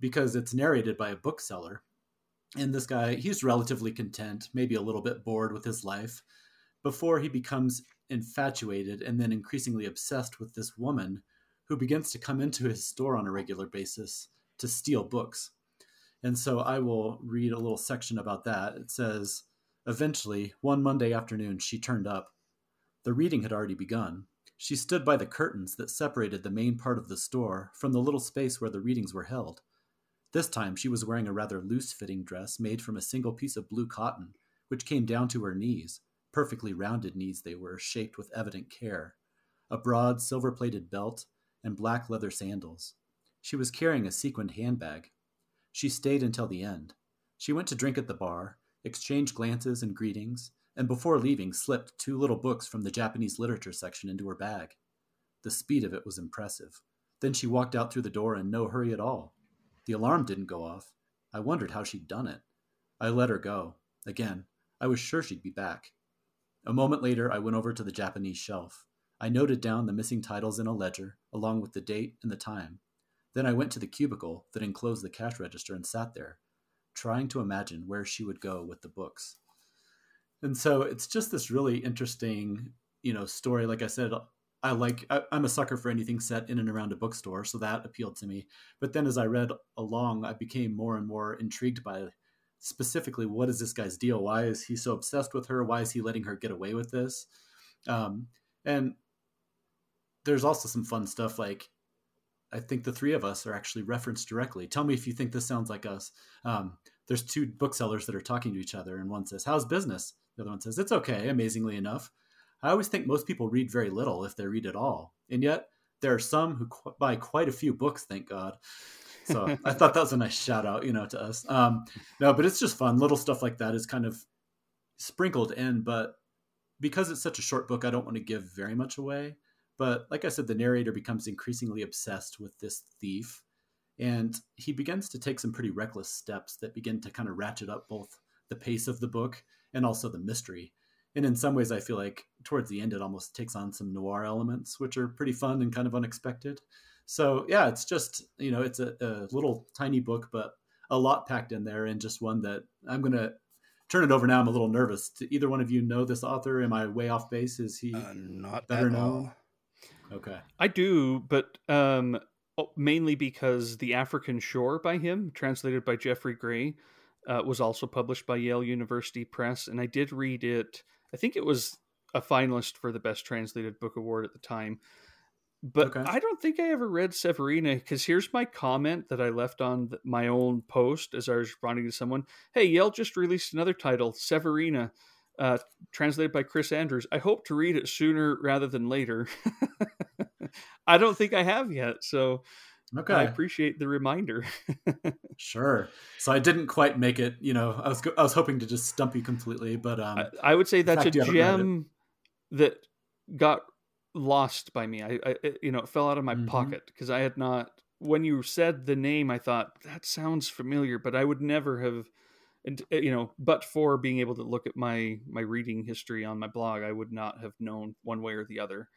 because it's narrated by a bookseller. And this guy, he's relatively content, maybe a little bit bored with his life, before he becomes infatuated and then increasingly obsessed with this woman who begins to come into his store on a regular basis to steal books. And so I will read a little section about that. It says, Eventually, one Monday afternoon, she turned up. The reading had already begun. She stood by the curtains that separated the main part of the store from the little space where the readings were held. This time she was wearing a rather loose fitting dress made from a single piece of blue cotton, which came down to her knees, perfectly rounded knees they were, shaped with evident care, a broad silver plated belt, and black leather sandals. She was carrying a sequined handbag. She stayed until the end. She went to drink at the bar, exchanged glances and greetings, and before leaving slipped two little books from the Japanese literature section into her bag. The speed of it was impressive. Then she walked out through the door in no hurry at all. The alarm didn't go off. I wondered how she'd done it. I let her go. Again, I was sure she'd be back. A moment later, I went over to the Japanese shelf. I noted down the missing titles in a ledger, along with the date and the time. Then I went to the cubicle that enclosed the cash register and sat there, trying to imagine where she would go with the books. And so it's just this really interesting, you know, story. Like I said, I like I, am a sucker for anything set in and around a bookstore, so that appealed to me. But then as I read along, I became more and more intrigued by specifically what is this guy's deal? Why is he so obsessed with her? Why is he letting her get away with this? Um, and there's also some fun stuff like I think the three of us are actually referenced directly. Tell me if you think this sounds like us. Um, there's two booksellers that are talking to each other, and one says, "How's business?" The other one says, "It's okay." Amazingly enough, I always think most people read very little if they read at all, and yet there are some who qu- buy quite a few books. Thank God. So I thought that was a nice shout out, you know, to us. Um, no, but it's just fun. Little stuff like that is kind of sprinkled in, but because it's such a short book, I don't want to give very much away. But like I said, the narrator becomes increasingly obsessed with this thief, and he begins to take some pretty reckless steps that begin to kind of ratchet up both the pace of the book and also the mystery. And in some ways, I feel like towards the end, it almost takes on some noir elements, which are pretty fun and kind of unexpected. So yeah, it's just you know it's a, a little tiny book, but a lot packed in there, and just one that I'm gonna turn it over now. I'm a little nervous. Do either one of you know this author? Am I way off base? Is he uh, not better known? Okay, I do, but um, oh, mainly because the African Shore by him, translated by Jeffrey Gray, uh, was also published by Yale University Press, and I did read it. I think it was a finalist for the Best Translated Book Award at the time. But okay. I don't think I ever read Severina because here's my comment that I left on my own post as I was responding to someone. Hey, Yale just released another title, Severina, uh, translated by Chris Andrews. I hope to read it sooner rather than later. I don't think I have yet, so okay. I appreciate the reminder. sure. So I didn't quite make it. You know, I was I was hoping to just stump you completely, but um, I, I would say that's a gem that got lost by me. I, I you know, it fell out of my mm-hmm. pocket because I had not. When you said the name, I thought that sounds familiar, but I would never have, and eh, you know, but for being able to look at my my reading history on my blog, I would not have known one way or the other.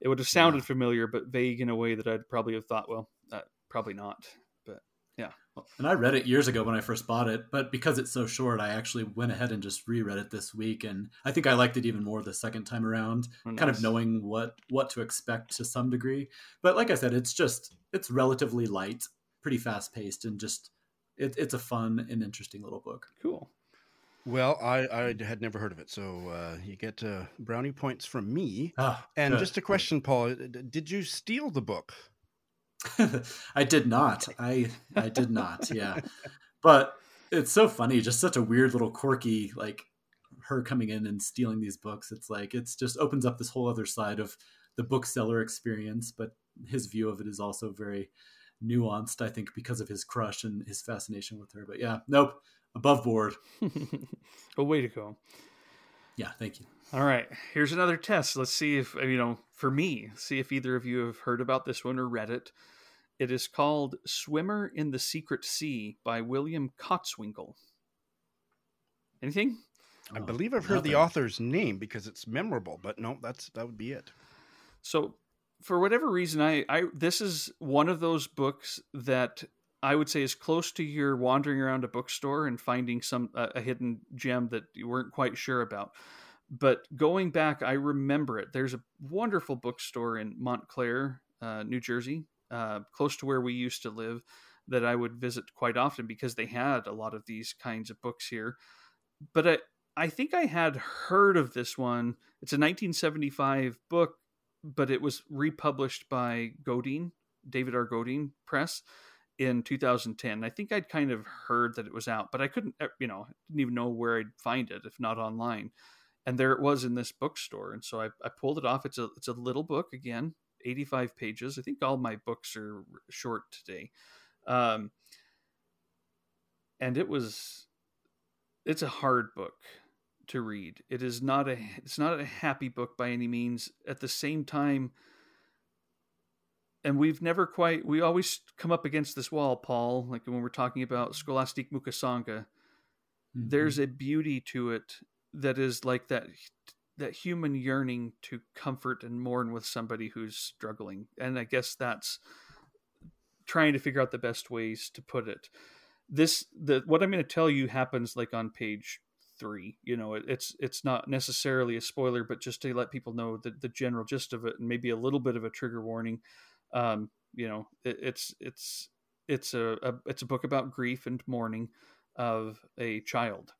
It would have sounded yeah. familiar, but vague in a way that I'd probably have thought, well, uh, probably not. But yeah. And I read it years ago when I first bought it, but because it's so short, I actually went ahead and just reread it this week, and I think I liked it even more the second time around, oh, nice. kind of knowing what what to expect to some degree. But like I said, it's just it's relatively light, pretty fast paced, and just it, it's a fun and interesting little book. Cool. Well, I, I had never heard of it, so uh, you get uh, brownie points from me. Ah, and good. just a question, Paul: Did you steal the book? I did not. I I did not. Yeah, but it's so funny. Just such a weird little quirky like her coming in and stealing these books. It's like it's just opens up this whole other side of the bookseller experience. But his view of it is also very nuanced. I think because of his crush and his fascination with her. But yeah, nope, above board. a way to go. Yeah, thank you. All right, here's another test. Let's see if uh, you know. For me, see if either of you have heard about this one or read it. It is called Swimmer in the Secret Sea by William Kotzwinkle. Anything? I oh, believe I've heard Nothing. the author's name because it's memorable, but no, that's that would be it. So, for whatever reason, I, I this is one of those books that I would say is close to your wandering around a bookstore and finding some a hidden gem that you weren't quite sure about. But going back, I remember it. There's a wonderful bookstore in Montclair, uh, New Jersey, uh, close to where we used to live that I would visit quite often because they had a lot of these kinds of books here. But I, I think I had heard of this one. It's a 1975 book, but it was republished by Godine, David R. Godine Press in 2010. I think I'd kind of heard that it was out, but I couldn't, eh, you know, didn't even know where I'd find it if not online. And there it was in this bookstore, and so I, I pulled it off. It's a it's a little book again, 85 pages. I think all my books are short today. Um, and it was it's a hard book to read. It is not a it's not a happy book by any means. At the same time, and we've never quite we always come up against this wall, Paul, like when we're talking about Scholastique Mukasonga. Mm-hmm. There's a beauty to it that is like that that human yearning to comfort and mourn with somebody who's struggling and i guess that's trying to figure out the best ways to put it this the what i'm going to tell you happens like on page three. You know, it, it's it's not necessarily a spoiler, but just to let people know the the general gist of it, and maybe a little bit of a trigger warning. Um, you know, it, it's it's it's a, a, it's a book about grief and mourning of a child.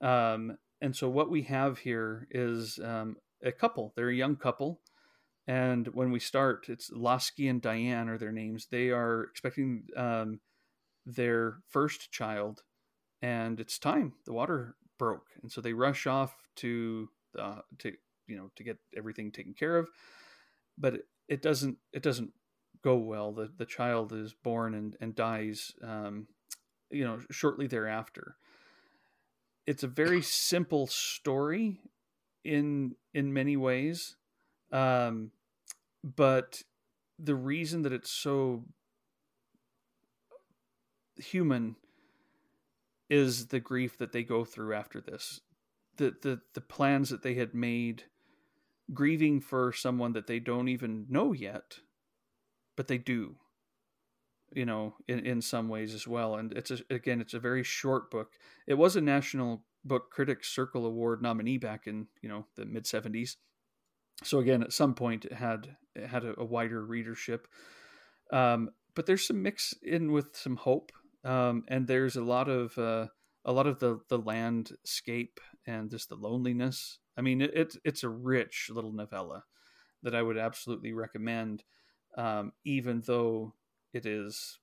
Um, and so what we have here is um, a couple. They're a young couple, and when we start, it's Laski and Diane are their names. They are expecting um, their first child, and it's time. The water broke, and so they rush off to uh, to you know to get everything taken care of. But it, doesn't it doesn't go well. The the child is born and and dies, um, you know, shortly thereafter. It's a very simple story in in many ways, um, but the reason that it's so human is the grief that they go through after this the the the plans that they had made grieving for someone that they don't even know yet but they do you know in, in some ways as well. And it's a, again it's a very short book. It was a national book critics circle award nominee back in you know the mid 70s so again at some point it had it had a, a wider readership. Um, but there's some mix in with some hope. Um, and there's a lot of uh, a lot of the the landscape and just the loneliness i mean it, it's it's a rich little novella that i would absolutely recommend um, even though it is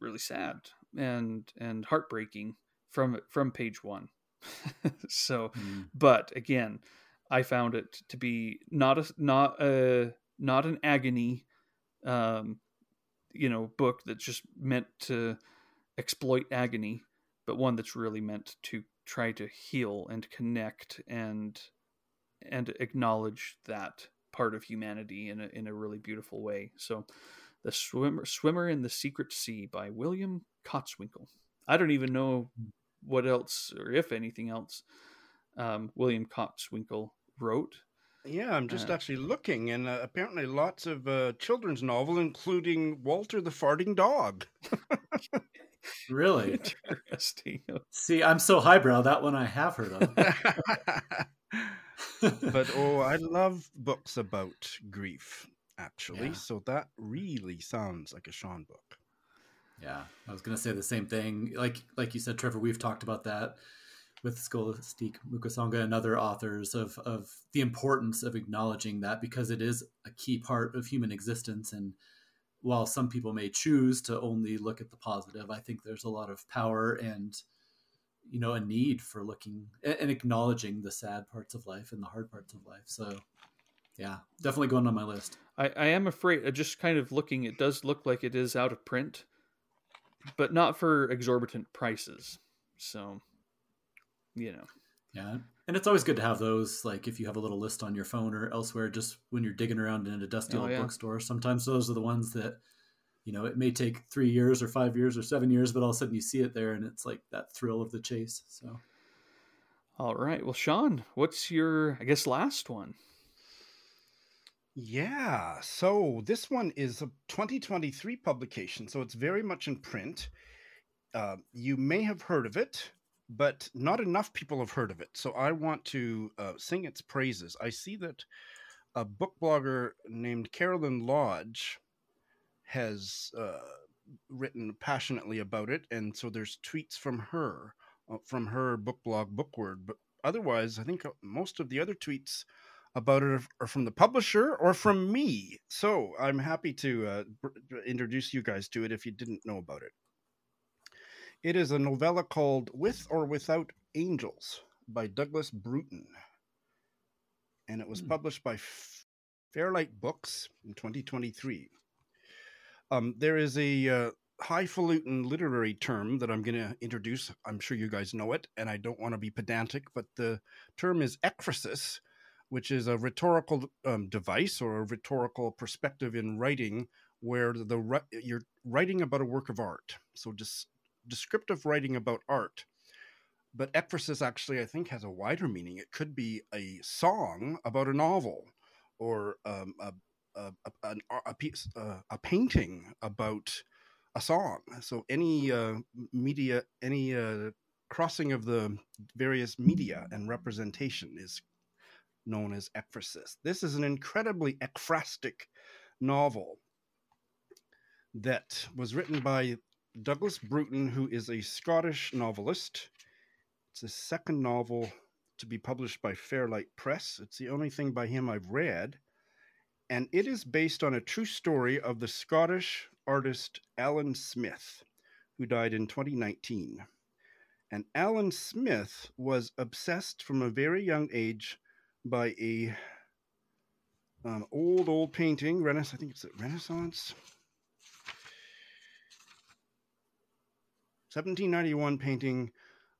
really sad and and heartbreaking from from page one. so, mm. but again, I found it to be not a not a not an agony, um, you know, book that's just meant to exploit agony, but one that's really meant to try to heal and connect and and acknowledge that part of humanity in a, in a really beautiful way. So, The Swimmer, Swimmer in the Secret Sea by William Kotzwinkle. I don't even know what else or if anything else um, William Kotzwinkle wrote. Yeah, I'm just uh, actually looking, and uh, apparently lots of uh, children's novel, including Walter the Farting Dog. really interesting. See, I'm so highbrow. That one I have heard of but oh, I love books about grief, actually. Yeah. So that really sounds like a Shawn book. Yeah, I was gonna say the same thing. Like like you said, Trevor, we've talked about that with Scholastique Mukasonga and other authors of of the importance of acknowledging that because it is a key part of human existence. And while some people may choose to only look at the positive, I think there's a lot of power and you know a need for looking and acknowledging the sad parts of life and the hard parts of life. So yeah definitely going on my list. I, I am afraid uh, just kind of looking it does look like it is out of print but not for exorbitant prices. So you know. Yeah and it's always good to have those like if you have a little list on your phone or elsewhere just when you're digging around in a dusty oh, old yeah. bookstore sometimes those are the ones that you know it may take three years or five years or seven years but all of a sudden you see it there and it's like that thrill of the chase so. All right. Well shawn what's your i guess last one? Yeah. So this one is a 2023 publication so it's very much in print. Uh, you may have heard of it but not enough people have heard of it. So i want to uh, sing its praises. I see that a book blogger named carolyn lodge has uh, written passionately about it, and so there's tweets from her, uh, from her book blog Bookword. But otherwise, I think uh, most of the other tweets about it are from the publisher or from me. So I'm happy to uh, introduce you guys to it if you didn't know about it. It is a novella called With or Without Angels by Douglas Bruton. And it was hmm. published by Fairlight Books in 2023. Um, there is a uh, highfalutin literary term that I'm going to introduce. I'm sure you guys know it, and I don't want to be pedantic, but the term is ekphrasis, which is a rhetorical um, device or a rhetorical perspective in writing where the you're writing about a work of art. So just descriptive writing about art. But ekphrasis actually, I think, has a wider meaning. It could be a song about a novel, or um, a, a, a, a piece, uh, a painting about a song. So any uh, media, any uh, crossing of the various media and representation is known as ekphrasis. This is an incredibly ekphrastic novel that was written by Douglas Bruton, who is a Scottish novelist. It's a second novel to be published by Fairlight Press. It's the only thing by him I've read. And it is based on a true story of the Scottish artist Alan Smith, who died in 2019. And Alan Smith was obsessed from a very young age by a um, old, old painting, Renaissance, I think it's Renaissance 1791 painting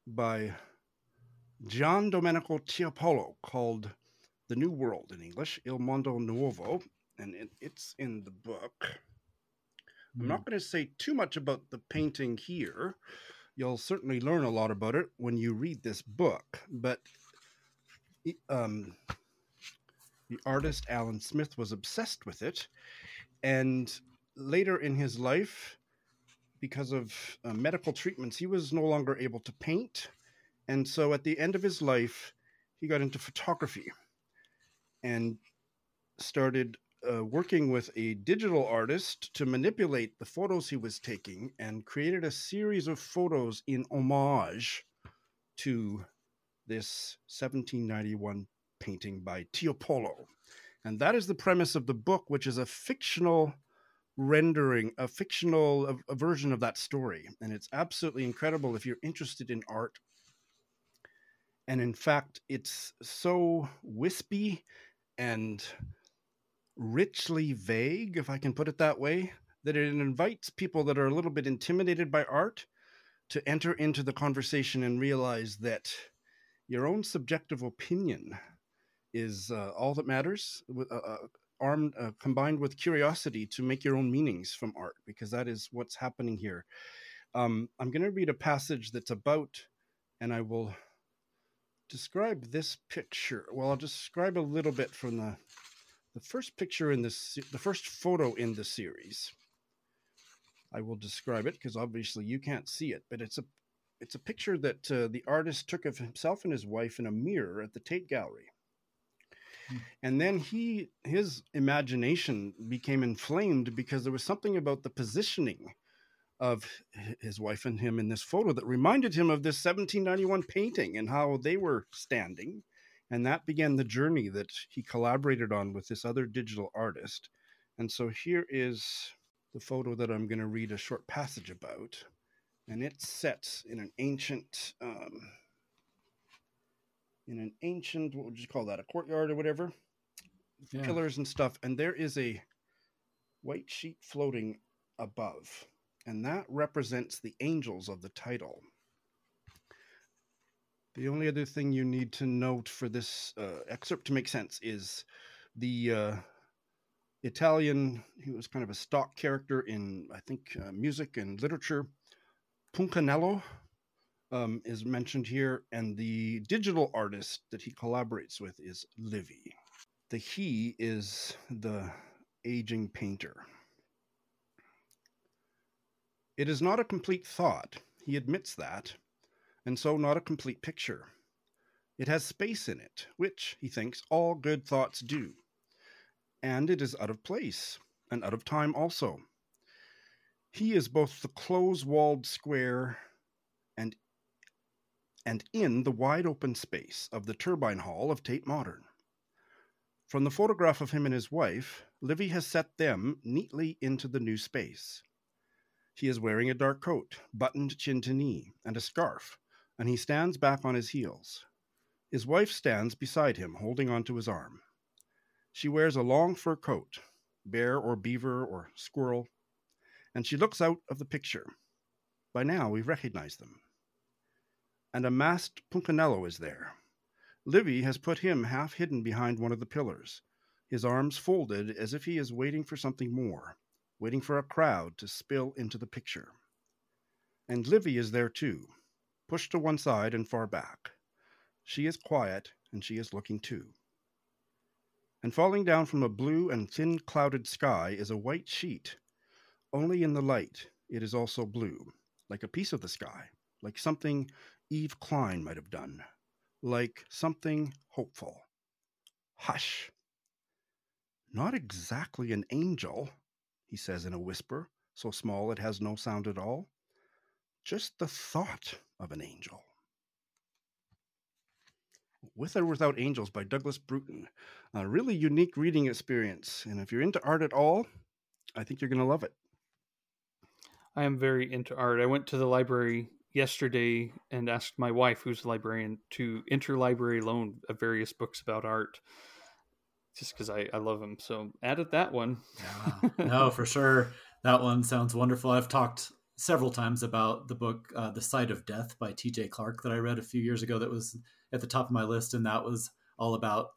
by Gian Domenico Tiepolo called The New World in English, Il Mondo Nuovo, and it, it's in the book. Mm. I'm not hmm. going to say too much about the painting here. You'll certainly learn a lot about it when you read this book, but um, the artist Alan Smith was obsessed with it, and later in his life, because of uh, medical treatments, he was no longer able to paint. And so at the end of his life, he got into photography and started uh, working with a digital artist to manipulate the photos he was taking and created a series of photos in homage to this 1791 painting by Tiepolo. And that is the premise of the book, which is a fictional rendering a fictional a, a version of that story and it's absolutely incredible if you're interested in art and in fact it's so wispy and richly vague if i can put it that way that it invites people that are a little bit intimidated by art to enter into the conversation and realize that your own subjective opinion is uh, all that matters uh, uh armed uh, combined with curiosity to make your own meanings from art because that is what's happening here. Um, i'm going to read a passage that's about and i will describe this picture. Well i'll describe a little bit from the the first picture in this the first photo in the series. I will describe it because obviously you can't see it but it's a it's a picture that uh, the artist took of himself and his wife in a mirror at the tate gallery. And then he his imagination became inflamed because there was something about the positioning of his wife and him in this photo that reminded him of this 1791 painting and how they were standing and that began the journey that he collaborated on with this other digital artist and so here is the photo that i'm going to read a short passage about and it's set in an ancient um, in an ancient, what would you call that, a courtyard or whatever, yeah. pillars and stuff. And there is a white sheet floating above, and that represents the angels of the title. The only other thing you need to note for this uh, excerpt to make sense is the uh, Italian, he was kind of a stock character in, I think, uh, music and literature. Punchinello, um, is mentioned here, and the digital artist that he collaborates with is Livy. The he is the aging painter. It is not a complete thought, he admits that, and so not a complete picture. It has space in it, which, he thinks, all good thoughts do. And it is out of place, and out of time also. He is both the close walled square and and in the wide open space of the turbine hall of Tate Modern. From the photograph of him and his wife, Livy has set them neatly into the new space. He is wearing a dark coat, buttoned chin to knee, and a scarf, and he stands back on his heels. His wife stands beside him, holding onto his arm. She wears a long fur coat, bear or beaver or squirrel, and she looks out of the picture. By now, we recognize them and a masked Punchinello is there. Livy has put him half hidden behind one of the pillars, his arms folded as if he is waiting for something more, waiting for a crowd to spill into the picture. And Livy is there too, pushed to one side and far back. She is quiet, and she is looking too. And falling down from a blue and thin clouded sky is a white sheet. Only in the light it is also blue, like a piece of the sky like something Yves Klein might have done, like something hopeful. Hush. Not exactly an angel, he says in a whisper, so small it has no sound at all. Just the thought of an angel. With or Without Angels by Douglas Bruton. A really unique reading experience. And if you're into art at all, I think you're going to love it. I am very into art. I went to the library yesterday and asked my wife, who's a librarian, to interlibrary loan of various books about art just because I, I love them. So added that one. yeah. No, for sure. That one sounds wonderful. I've talked several times about the book uh, The Sight of Death by TJ Clark that I read a few years ago that was at the top of my list. And that was all about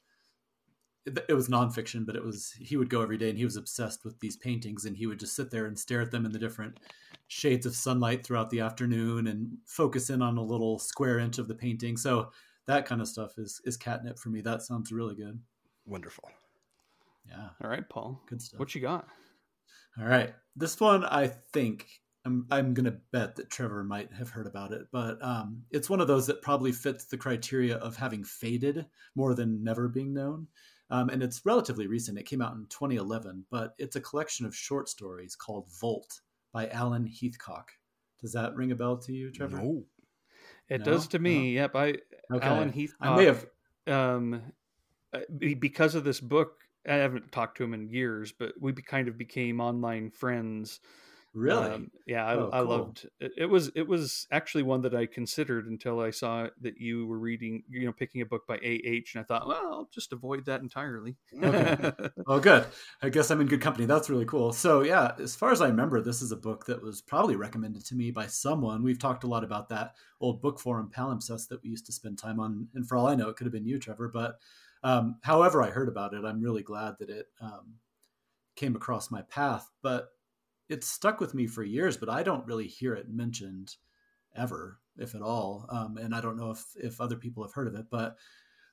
it was nonfiction, but it was he would go every day and he was obsessed with these paintings and he would just sit there and stare at them in the different shades of sunlight throughout the afternoon and focus in on a little square inch of the painting. So that kind of stuff is is catnip for me. That sounds really good. Wonderful. Yeah. All right, Paul. Good stuff. What you got? All right. This one I think I'm I'm gonna bet that Trevor might have heard about it, but um, it's one of those that probably fits the criteria of having faded more than never being known. Um, and it's relatively recent. It came out in 2011, but it's a collection of short stories called Volt by Alan Heathcock. Does that ring a bell to you, Trevor? No. It No? does to me. No. Yep. I Okay. Alan Heathcock. I may have. um, uh, because of this book. I haven't talked to him in years, but we be, kind of became online friends. Really? Um, yeah, I, Oh, I cool. loved it. It was it was actually one that I considered until I saw that you were reading, you know, picking a book by A. H. And I thought, well, I'll just avoid that entirely. Okay. Oh, good. I guess I'm in good company. That's really cool. So, yeah, as far as I remember, this is a book that was probably recommended to me by someone. We've talked a lot about that old book forum palimpsest that we used to spend time on. And for all I know, it could have been you, Trevor. But um, however I heard about it, I'm really glad that it um, came across my path. But it stuck with me for years, but I don't really hear it mentioned ever, if at all. Um, and I don't know if, if other people have heard of it, but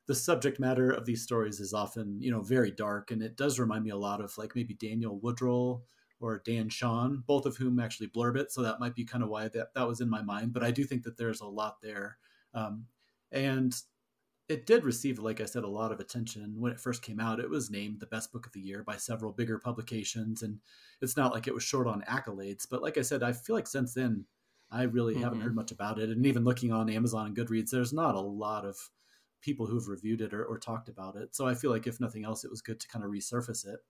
the subject matter of these stories is often, you know, very dark. And it does remind me a lot of like maybe Daniel Woodrell or Dan Chaon, both of whom actually blurb it. So that might be kind of why that, that was in my mind. But I do think that there's a lot there. Um, and it did receive, like I said, a lot of attention when it first came out. It was named the best book of the year by several bigger publications, and it's not like it was short on accolades. But like I said, I feel like since then, I really haven't Mhm. heard much about it. And even looking on Amazon and Goodreads, there's not a lot of people who've reviewed it or, or talked about it. So I feel like if nothing else, it was good to kind of resurface it.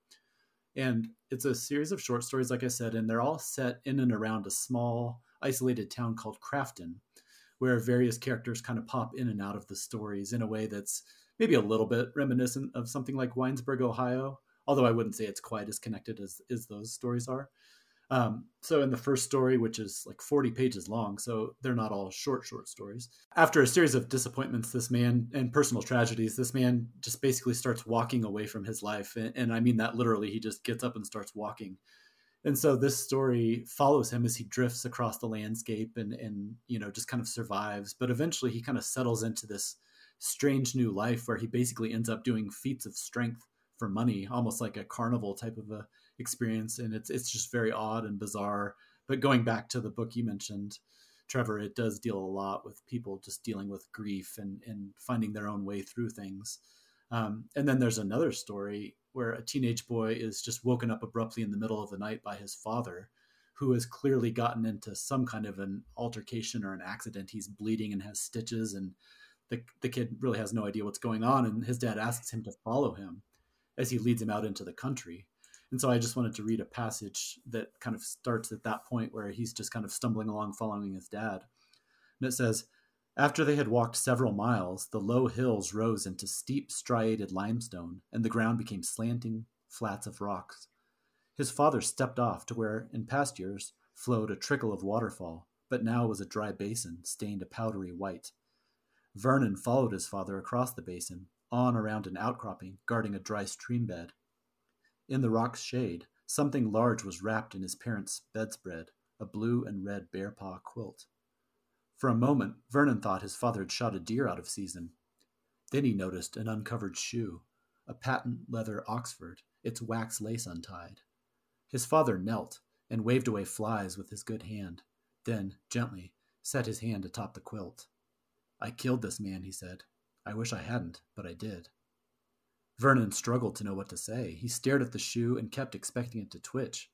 And it's a series of short stories, like I said, and they're all set in and around a small, isolated town called Krafton, where various characters kind of pop in and out of the stories in a way that's maybe a little bit reminiscent of something like Winesburg, Ohio, although I wouldn't say it's quite as connected as, as those stories are. Um, so in the first story, which is like 40 pages long, so they're not all short, short stories. After a series of disappointments, this man and personal tragedies, this man just basically starts walking away from his life. And, and I mean that literally, he just gets up and starts walking. And so this story follows him as he drifts across the landscape and, and, you know, just kind of survives. But eventually he kind of settles into this strange new life where he basically ends up doing feats of strength for money, almost like a carnival type of a experience. And it's, it's just very odd and bizarre. But going back to the book you mentioned, Trevor, it does deal a lot with people just dealing with grief and, and finding their own way through things. Um, and then there's another story where a teenage boy is just woken up abruptly in the middle of the night by his father, who has clearly gotten into some kind of an altercation or an accident. He's bleeding and has stitches, and the, the kid really has no idea what's going on. And his dad asks him to follow him as he leads him out into the country. And so I just wanted to read a passage that kind of starts at that point where he's just kind of stumbling along following his dad. And it says, after they had walked several miles, the low hills rose into steep, striated limestone, and the ground became slanting flats of rocks. His father stepped off to where, in past years, flowed a trickle of waterfall, but now was a dry basin stained a powdery white. Vernon followed his father across the basin, on around an outcropping, guarding a dry stream bed. In the rock's shade, something large was wrapped in his parents' bedspread, a blue and red bear paw quilt. For a moment, Vernon thought his father had shot a deer out of season. Then he noticed an uncovered shoe, a patent leather Oxford, its wax lace untied. His father knelt and waved away flies with his good hand, then, gently, set his hand atop the quilt. I killed this man, he said. I wish I hadn't, but I did. Vernon struggled to know what to say. He stared at the shoe and kept expecting it to twitch.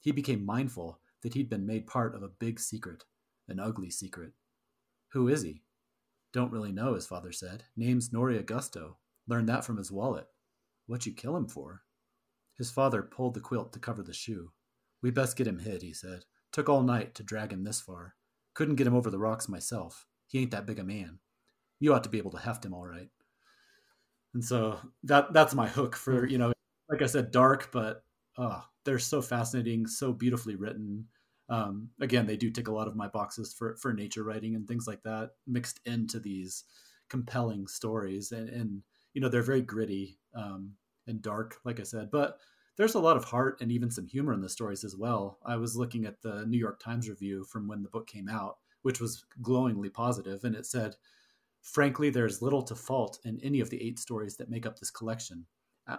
He became mindful that he'd been made part of a big secret, an ugly secret. Who is he? Don't really know, his father said. Name's Nori Augusto. Learned that from his wallet. What'd you kill him for? His father pulled the quilt to cover the shoe. We best get him hid, he said. Took all night to drag him this far. Couldn't get him over the rocks myself. He ain't that big a man. You ought to be able to heft him all right. And so that that's my hook for, you know, like I said, dark, but oh, they're so fascinating, so beautifully written. Um, again, they do tick a lot of my boxes for for nature writing and things like that, mixed into these compelling stories. And, and you know, they're very gritty um, and dark, like I said, but there's a lot of heart and even some humor in the stories as well. I was looking at the New York Times review from when the book came out, which was glowingly positive, and it said, Frankly, there is little to fault in any of the eight stories that make up this collection.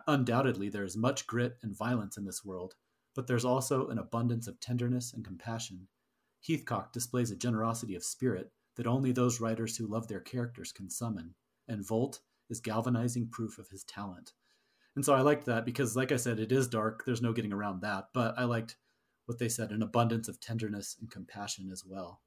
Undoubtedly, there is much grit and violence in this world, but there's also an abundance of tenderness and compassion. Heathcock displays a generosity of spirit that only those writers who love their characters can summon, and Volt is galvanizing proof of his talent. And so I liked that because, like I said, it is dark. There's no getting around that. But I liked what they said an abundance of tenderness and compassion as well.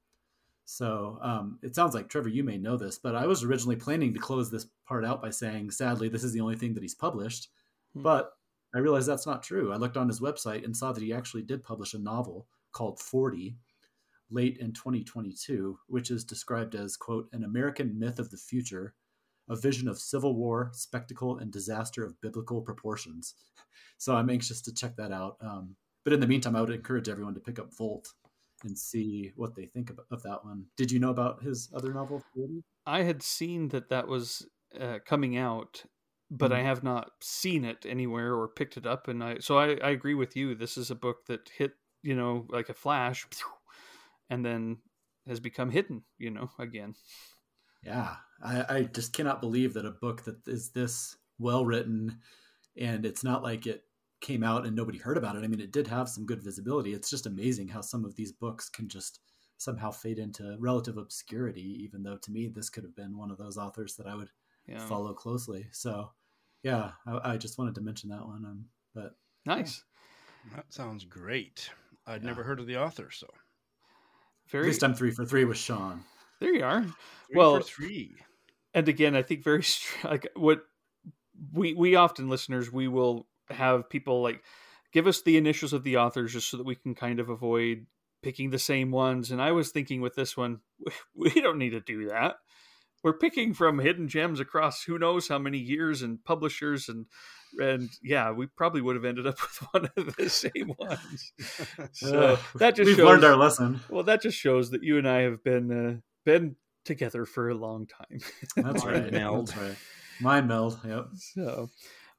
So um, it sounds like, Trevor, you may know this, but I was originally planning to close this part out by saying, sadly, this is the only thing that he's published. Hmm. But I realized that's not true. I looked on his website and saw that he actually did publish a novel called 40 late in 2022, which is described as, quote, an American myth of the future a vision of civil war, spectacle, and disaster of biblical proportions. So I'm anxious to check that out. Um, but in the meantime, I would encourage everyone to pick up Volt and see what they think of, of that one. Did you know about his other novel? I had seen that that was uh, coming out, but mm-hmm. I have not seen it anywhere or picked it up. And I so I, I agree with you. This is a book that hit you know like a flash, and then has become hidden. You know again. Yeah, I, I just cannot believe that a book that is this well written and it's not like it came out and nobody heard about it. I mean, it did have some good visibility. It's just amazing how some of these books can just somehow fade into relative obscurity, even though to me, this could have been one of those authors that I would yeah. follow closely. So, yeah, I, I, just wanted to mention that one. Um, but nice. Yeah. That sounds great. I'd yeah. never heard of the author, so. Very... At least I'm three for three with Shawn. There you are. Three well, three. And again, I think very like what we we often listeners we will have people like give us the initials of the authors just so that we can kind of avoid picking the same ones. And I was thinking with this one, we don't need to do that. We're picking from hidden gems across who knows how many years and publishers and and yeah, we probably would have ended up with one of the same ones. So that just we've shows, learned our lesson. Well, that just shows that you and I have been uh, been together for a long time. That's right. meld. That's right. Mind meld. Yep. So,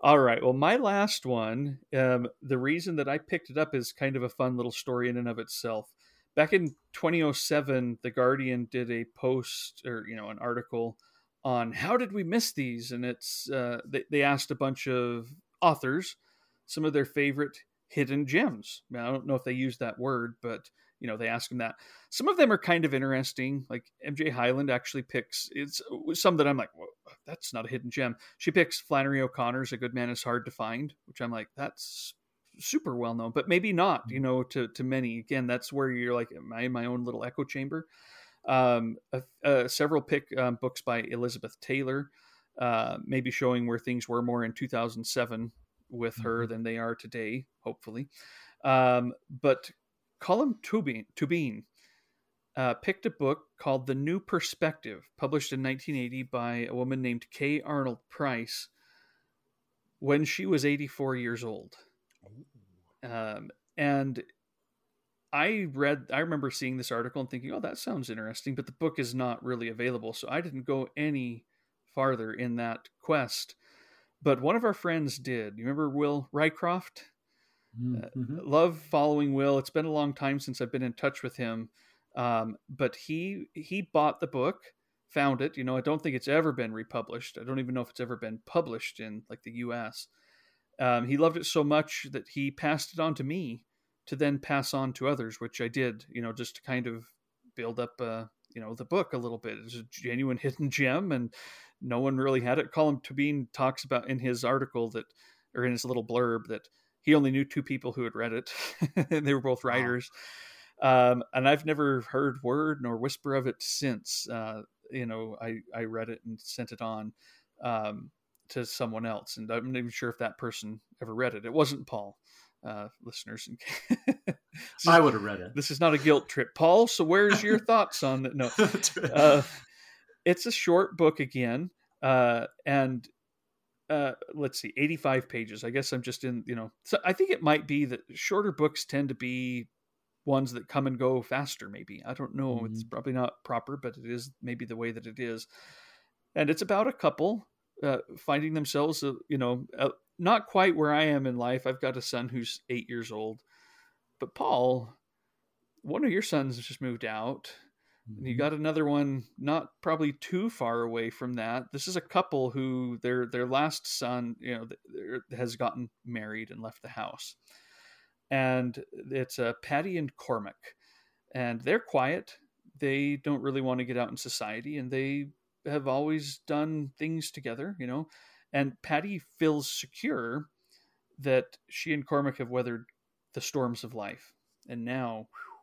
all right. Well, my last one, um, the reason that I picked it up is kind of a fun little story in and of itself. Back in 2007, The Guardian did a post or, you know, an article on how did we miss these? And it's, uh, they, they asked a bunch of authors some of their favorite hidden gems. Now, I don't know if they used that word, but you know they ask them that some of them are kind of interesting like mj hyland actually picks it's some that i'm like that's not a hidden gem she picks flannery o'connor's a good man is hard to find which i'm like that's super well known but maybe not you know to to many again that's where you're like am in my own little echo chamber um uh, uh, several pick um, books by elizabeth taylor uh maybe showing where things were more in 2007 with her mm-hmm. than they are today hopefully um but Colm Tóibín uh, picked a book called The New Perspective, published in 1980 by a woman named K. Arnold Price when she was 84 years old. Um, and I read, I remember seeing this article and thinking, oh, that sounds interesting, but the book is not really available. So I didn't go any farther in that quest. But one of our friends did. You remember Will Rycroft? Uh, mm-hmm. love following Will. It's been a long time since I've been in touch with him, um, but he he bought the book, found it. You know, I don't think it's ever been republished. I don't even know if it's ever been published in like the U.S. Um, he loved it so much that he passed it on to me to then pass on to others, which I did. You know, just to kind of build up a you know the book a little bit. It's a genuine hidden gem, and no one really had it. Colm Tóibín talks about in his article that, or in his little blurb that he only knew two people who had read it, and they were both writers. Wow. Um, and I've never heard word nor whisper of it since. Uh, you know, I I read it and sent it on um, to someone else, and I'm not even sure if that person ever read it. It wasn't Paul. Uh, listeners, I would have read it. This is not a guilt trip, Paul. So, where's your thoughts on that? No, uh, it's a short book again, uh, and uh, let's see, 85 pages. I guess I'm just in, you know, so I think it might be that shorter books tend to be ones that come and go faster, maybe. I don't know. Mm-hmm. It's probably not proper, but it is maybe the way that it is. And it's about a couple uh, finding themselves, uh, you know, uh, not quite where I am in life. I've got a son who's eight years old. But Paul, one of your sons has just moved out. Mm-hmm. You got another one not probably too far away from that. This is a couple who their their last son, you know, has gotten married and left the house. And it's uh, Patty and Cormac. And they're quiet. They don't really want to get out in society and they have always done things together, you know. And Patty feels secure that she and Cormac have weathered the storms of life. And now, whew,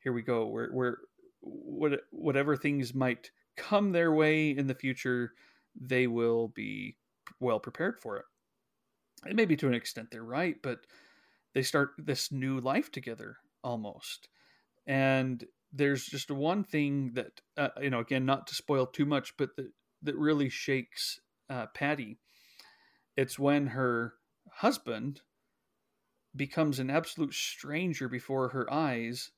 here we go. We're, we're what, whatever things might come their way in the future, they will be well prepared for it. And maybe to an extent they're right, but they start this new life together almost. And there's just one thing that, uh, you know, again, not to spoil too much, but that, that really shakes uh, Patty. It's when her husband becomes an absolute stranger before her eyes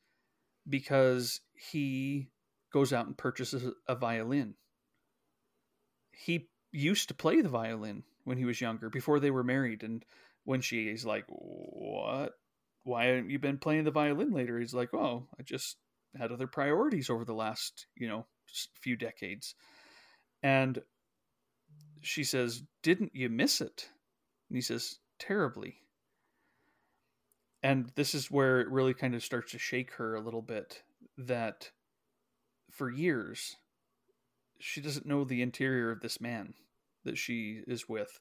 because he goes out and purchases a violin. He used to play the violin when he was younger, before they were married. And when she is like, What? Why haven't you been playing the violin later? He's like, Oh, I just had other priorities over the last, you know, few decades. And she says, Didn't you miss it? And he says, Terribly and this is where it really kind of starts to shake her a little bit that for years she doesn't know the interior of this man that she is with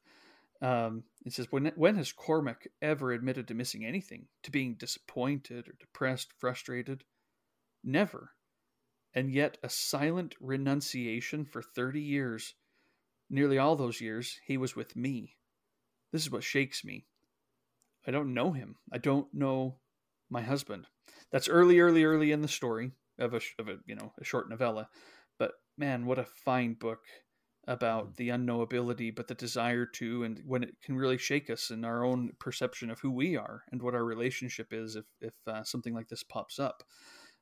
um, it says when when has cormac ever admitted to missing anything to being disappointed or depressed frustrated never and yet a silent renunciation for 30 years nearly all those years he was with me this is what shakes me I don't know him. I don't know my husband. That's early, early, early in the story of a of a you know a short novella. But man, what a fine book about the unknowability, but the desire to, and when it can really shake us in our own perception of who we are and what our relationship is if if uh, something like this pops up.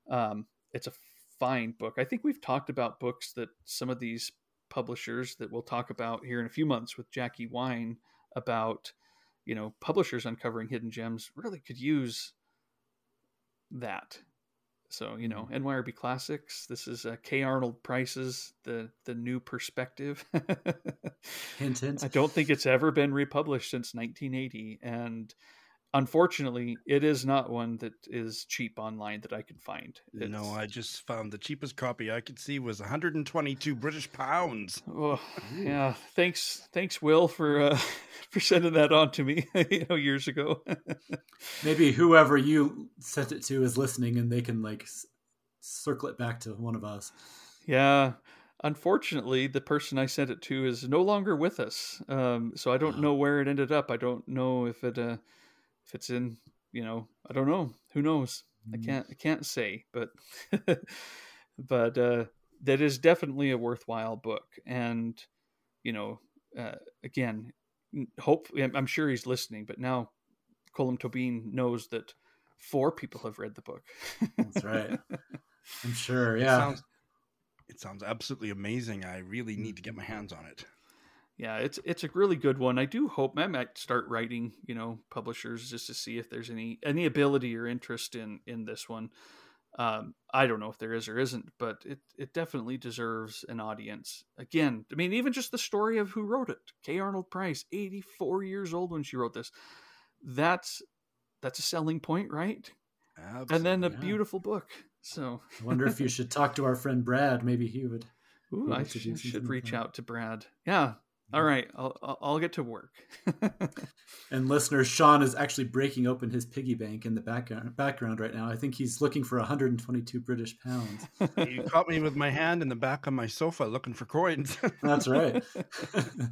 Um, it's a fine book. I think we've talked about books that some of these publishers that we'll talk about here in a few months with Jackie Wine about you know publishers uncovering hidden gems really could use that so you know mm-hmm. nyrb classics this is uh, k arnold price's the the new perspective hint hint i don't think it's ever been republished since 1980 and unfortunately it is not one that is cheap online that i can find. It's, no i just found the cheapest copy i could see was 122 british pounds. Well yeah thanks thanks will for uh, for sending that on to me you know years ago. Maybe whoever you sent it to is listening and they can like circle it back to one of us. Yeah unfortunately, the person I sent it to is no longer with us. Um, so I don't know where it ended up. I don't know if it uh, if it's in you know i don't know. Who knows? Mm. i can't i can't say but but uh that is definitely a worthwhile book. And you know uh, again hope i'm sure he's listening but now colm Tóibín knows that four people have read the book. That's right. I'm sure yeah. it sounds, it sounds absolutely amazing. I really need to get my hands on it yeah, it's it's a really good one. I do hope I might start writing, you know, publishers just to see if there's any any ability or interest in in this one. Um, I don't know if there is or isn't, but it it definitely deserves an audience. Again, I mean, even just the story of who wrote it, K. Arnold Price, eighty four years old when she wrote this. That's that's a selling point, right? Absolutely, and then a beautiful book. So I wonder if you should talk to our friend Brad. Maybe he would. Ooh, I should, should reach out to Brad. Yeah. All right. I'll I'll, I'll get to work. And listeners, Shawn is actually breaking open his piggy bank in the background background right now. I think he's looking for 122 British pounds. You caught me with my hand in the back of my sofa looking for coins. That's right.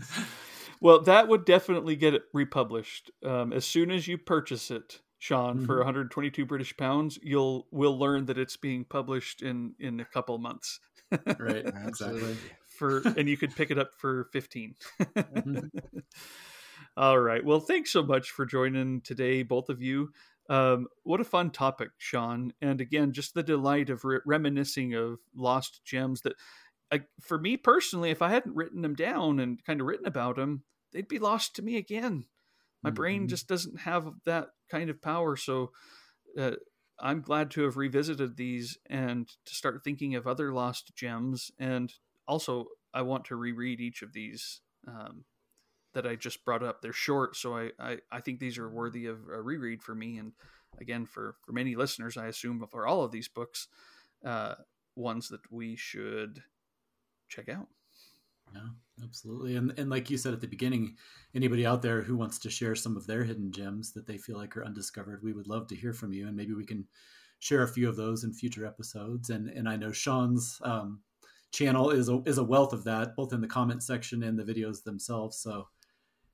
well, that would definitely get it republished um, as soon as you purchase it. Shawn, for Mhm. 122 British pounds, you'll will learn that it's being published in in a couple months. right. Exactly. For and you could pick it up for 15 Mhm. all right. Well thanks so much for joining today both of you. Um, what a fun topic shawn. And again just the delight of re- reminiscing of lost gems that I, for me personally if i hadn't written them down and kind of written about them they'd be lost to me again. My brain Mhm. just doesn't have that kind of power. So uh, i'm glad to have revisited these and to start thinking of other lost gems and also i want to reread each of these um, that i just brought up they're short so I, I i think these are worthy of a reread for me and again for for many listeners i assume for all of these books uh ones that we should check out Yeah, absolutely. And and like you said at the beginning, anybody out there who wants to share some of their hidden gems that they feel like are undiscovered, we would love to hear from you, and maybe we can share a few of those in future episodes. And and I know Shawn's um, channel is a is a wealth of that, both in the comment section and the videos themselves. So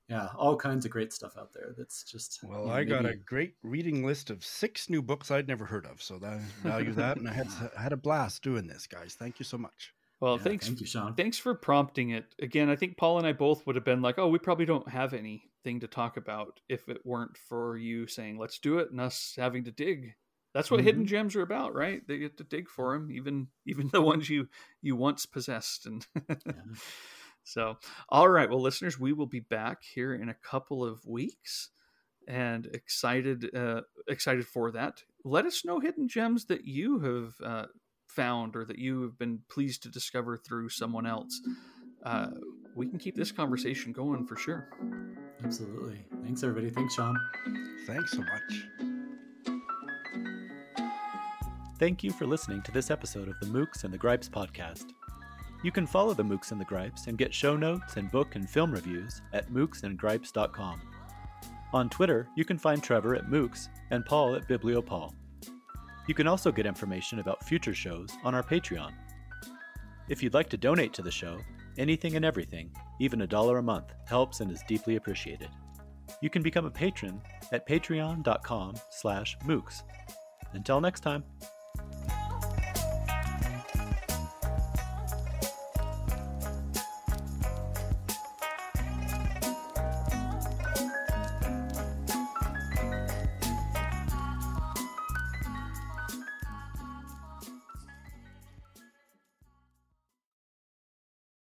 yeah, all kinds of great stuff out there. That's just Well, you know, I got a great reading list of six new books I'd never heard of, so that value that, and I had I had a blast doing this, guys. Thank you so much. well Yeah, thanks Thank you, Shawn. thanks for prompting it again i think paul and i both would have been like oh we probably don't have anything to talk about if it weren't for you saying let's do it and us having to dig that's what hidden Mhm. gems are about right they get to dig for them even even the ones you you once possessed and Yeah. so all right well listeners we will be back here in a couple of weeks and excited uh excited for that let us know hidden gems that you have uh found or that you have been pleased to discover through someone else uh we can keep this conversation going for sure Absolutely. Thanks, everybody. Thanks, Shawn. Thanks so much. Thank you for listening to this episode of the Mookse and the Gripes podcast. You can follow the Mookse and the Gripes and get show notes and book and film reviews at mookseandgripes.com. On Twitter, you can find Trevor at Mookse and Paul at BiblioPaul. You can also get information about future shows on our Patreon. If you'd like to donate to the show, anything and everything, even a dollar a month, helps and is deeply appreciated. You can become a patron at patreon.com slash mookse. Until next time.